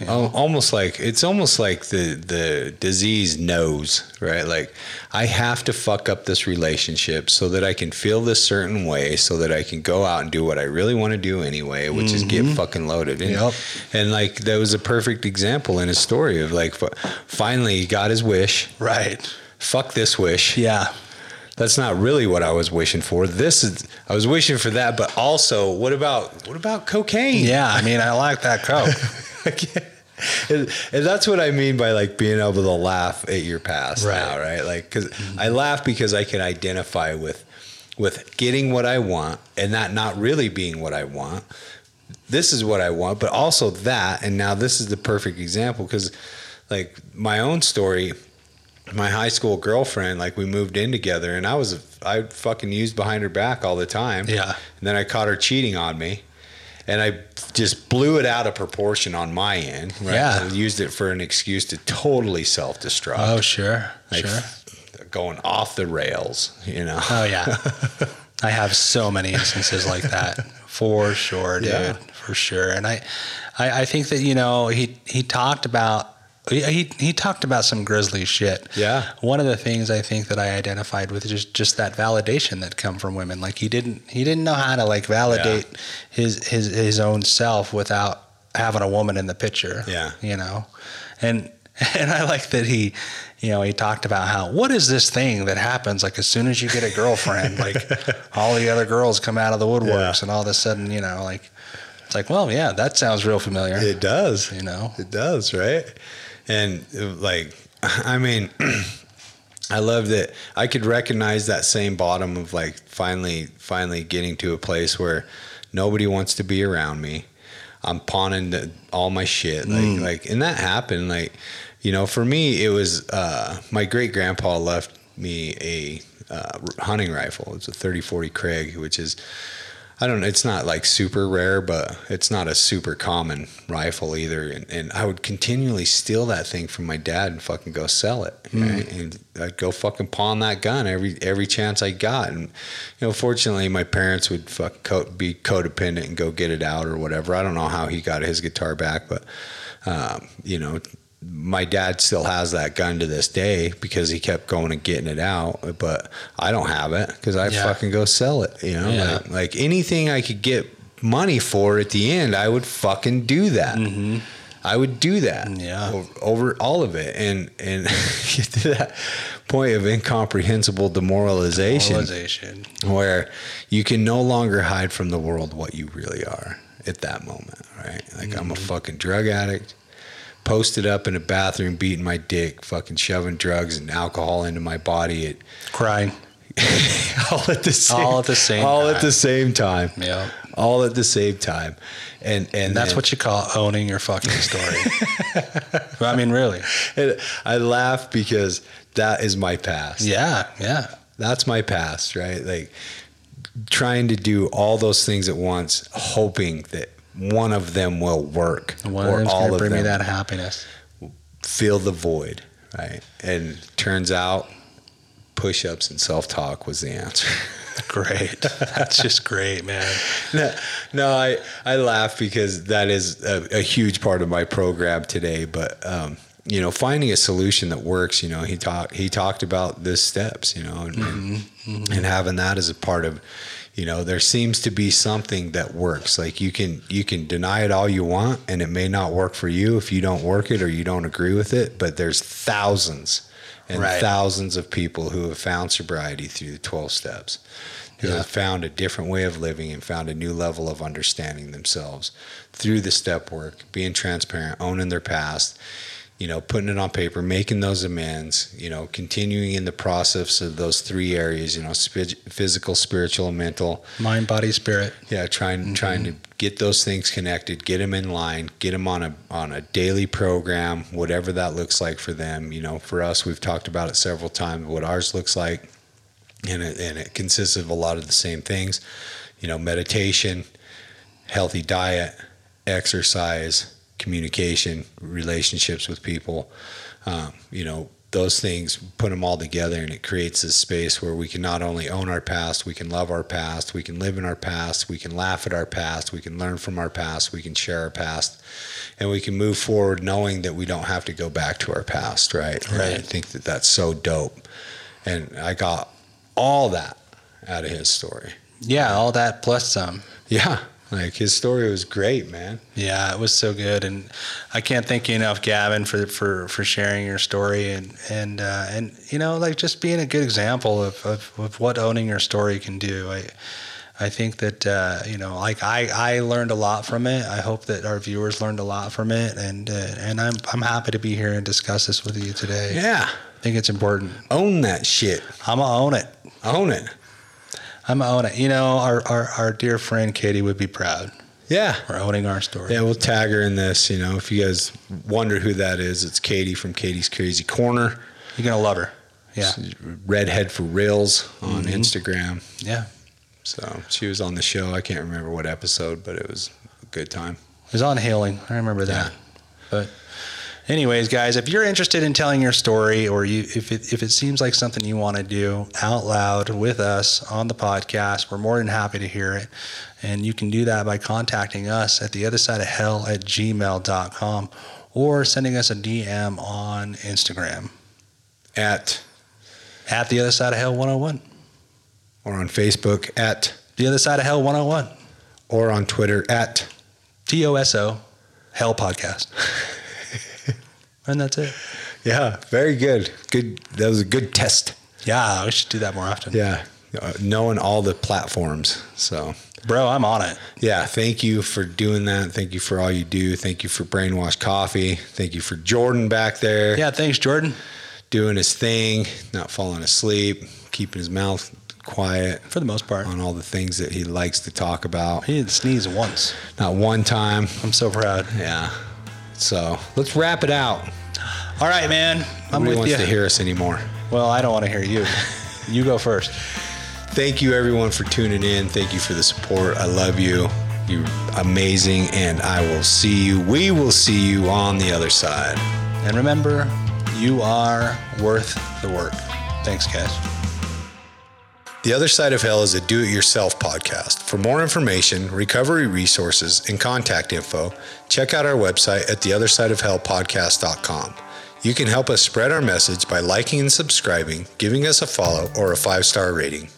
You Al- know? Almost like it's almost like the the disease knows, right? Like I have to fuck up this relationship so that I can feel this certain way, so that I can go out and do what I really want to do anyway, which is get mm-hmm. fucking loaded. And, Yep. and like that was a perfect example in his story of like finally he got his wish. Right. Fuck this wish. Yeah. That's not really what I was wishing for. This is I was wishing for that, but also what about what about cocaine? Yeah. I mean, I like that Coke. and, and that's what I mean by like being able to laugh at your past Right. now, right? Like, because mm-hmm. I laugh because I can identify with with getting what I want and that not really being what I want. This is what I want, but also that, and now this is the perfect example because, like, my own story. My high school girlfriend, like we moved in together, and I was I fucking used behind her back all the time. Yeah. And then I caught her cheating on me, and I just blew it out of proportion on my end. Right? Yeah. I used it for an excuse to totally self destruct. Oh, sure. like sure. going off the rails, you know. Oh yeah, I have so many instances like that for sure, dude, Yeah. for sure. And I, I, I think that you know he he talked about he he- talked about some grisly shit. Yeah. One of the things I think that I identified with is just just that validation that come from women. Like he didn't he didn't know how to like validate his his his own self without having a woman in the picture. Yeah. You know, and and I like that he, you know, he talked about how what is this thing that happens like as soon as you get a girlfriend, like all the other girls come out of the woodworks, Yeah. and all of a sudden, you know, like it's like, well, yeah, that sounds real familiar. It does. You know? It does, right? And like, I mean, I love that I could recognize that same bottom of like finally, finally getting to a place where nobody wants to be around me. I'm pawning the, all my shit, like, Mm. like, and that happened. Like, you know, for me, it was uh, my great grandpa left me a uh, hunting rifle. It's a 3040 Krag, which is I don't know. It's not like super rare, but it's not a super common rifle either. And, and I would continually steal that thing from my dad and fucking go sell it. Right? And I'd go fucking pawn that gun every every chance I got. And you know, fortunately, my parents would fuck co- be codependent and go get it out or whatever. I don't know how he got his guitar back, but um, you know, my dad still has that gun to this day because he kept going and getting it out. But I don't have it because I Yeah. fucking go sell it. You know, Yeah. like, like anything I could get money for at the end, I would fucking do that. I would do that. Mm-hmm. Yeah. Over, over all of it, and and get to that point of incomprehensible demoralization Moralization. where you can no longer hide from the world what you really are at that moment, right? Like I'm a Mm-hmm. fucking drug addict, posted up in a bathroom, beating my dick, fucking shoving drugs and alcohol into my body at Crying. all at the same All at the same all time. at the same time. Yeah. All at the same time. And and, And that's then- what you call owning your fucking story. I mean, really. and I laugh because that is my past. Yeah. Yeah. That's my past, right? Like trying to do all those things at once, hoping that one of them will work One of or them's all gonna of bring them me that happiness. fill the void, right? And turns out push-ups and self-talk was the answer. Great. That's just great, man. no, no, I I laugh because that is a, a huge part of my program today. But um, you know, finding a solution that works. You know, he talked he talked about the steps. You know, and, and, and having that as a part of. You know, there seems to be something that works. Like you can you can deny it all you want, and it may not work for you if you don't work it or you don't agree with it. But there's thousands and Right. thousands of people who have found sobriety through the 12 steps who Yeah. have found a different way of living and found a new level of understanding themselves through the step work, being transparent, owning their past, you know, putting it on paper, making those amends, you know, continuing in the process of those three areas, you know, spi- physical, spiritual, and mental. Mind, body, spirit. Yeah, trying mm-hmm. trying to get those things connected, get them in line, get them on a on a daily program, whatever that looks like for them. You know, for us, we've talked about it several times. What ours looks like, and it and it consists of a lot of the same things. You know, meditation, healthy diet, exercise, communication, relationships with people. Um, you know, those things, put them all together, and it creates this space where we can not only own our past, we can love our past, we can live in our past, we can laugh at our past, we can learn from our past, we can share our past, and we can move forward knowing that we don't have to go back to our past, right? And I think that that's so dope. And I got all that out of his story. Yeah, all that plus some. Yeah. Like his story was great, man. Yeah, it was so good, and I can't thank you enough, Gavin, for for for sharing your story and and uh, and you know, like just being a good example of, of, of what owning your story can do. I I think that uh, you know, like I I learned a lot from it. I hope that our viewers learned a lot from it, and uh, and I'm I'm happy to be here and discuss this with you today. Yeah. I think it's important. Own that shit. I'm gonna own it. Own it. I'm it. You know, our our, our dear friend Katie would be proud. Yeah. We're owning our story. Yeah, we'll tag her in this. You know, if you guys wonder who that is, it's Katie from Katie's Crazy Corner. You're gonna love her. Yeah, Redhead for Reels on mm-hmm. Instagram. yeah. So she was on the show. I can't remember what episode, but it was a good time. It was on hailing. I remember that. Yeah. But anyways, guys, if you're interested in telling your story or you if it if it seems like something you want to do out loud with us on the podcast, we're more than happy to hear it. And you can do that by contacting us at the other side of hell at gmail.com or sending us a DM on Instagram At at the other side of hell 101. or on Facebook at The other side of hell 101. or on Twitter at T O S O hell podcast. and that's it. yeah, very good. Good. That was a good test. Yeah, we should do that more often. Yeah, uh, knowing all the platforms. So Bro, I'm on it. yeah, thank you for doing that. Thank you for all you do. Thank you for Brainwash Coffee. Thank you for Jordan back there Yeah, thanks, Jordan. doing his thing, not falling asleep, keeping his mouth quiet For the most part. on all the things that he likes to talk about. He didn't sneeze once. Not one time. I'm so proud. Yeah. So let's wrap it out. All right, man. I'm Nobody with wants you. to hear us anymore. Well, I don't want to hear you. You go first. Thank you everyone for tuning in. Thank you for the support. I love you. You're amazing, and I will see you. We will see you on the other side. And remember, you are worth the work. Thanks, guys. The Other Side of Hell is a do it yourself podcast. For more information, recovery resources, and contact info, check out our website at theothersideofhellpodcast.com. You can help us spread our message by liking and subscribing, giving us a follow, or a five star rating.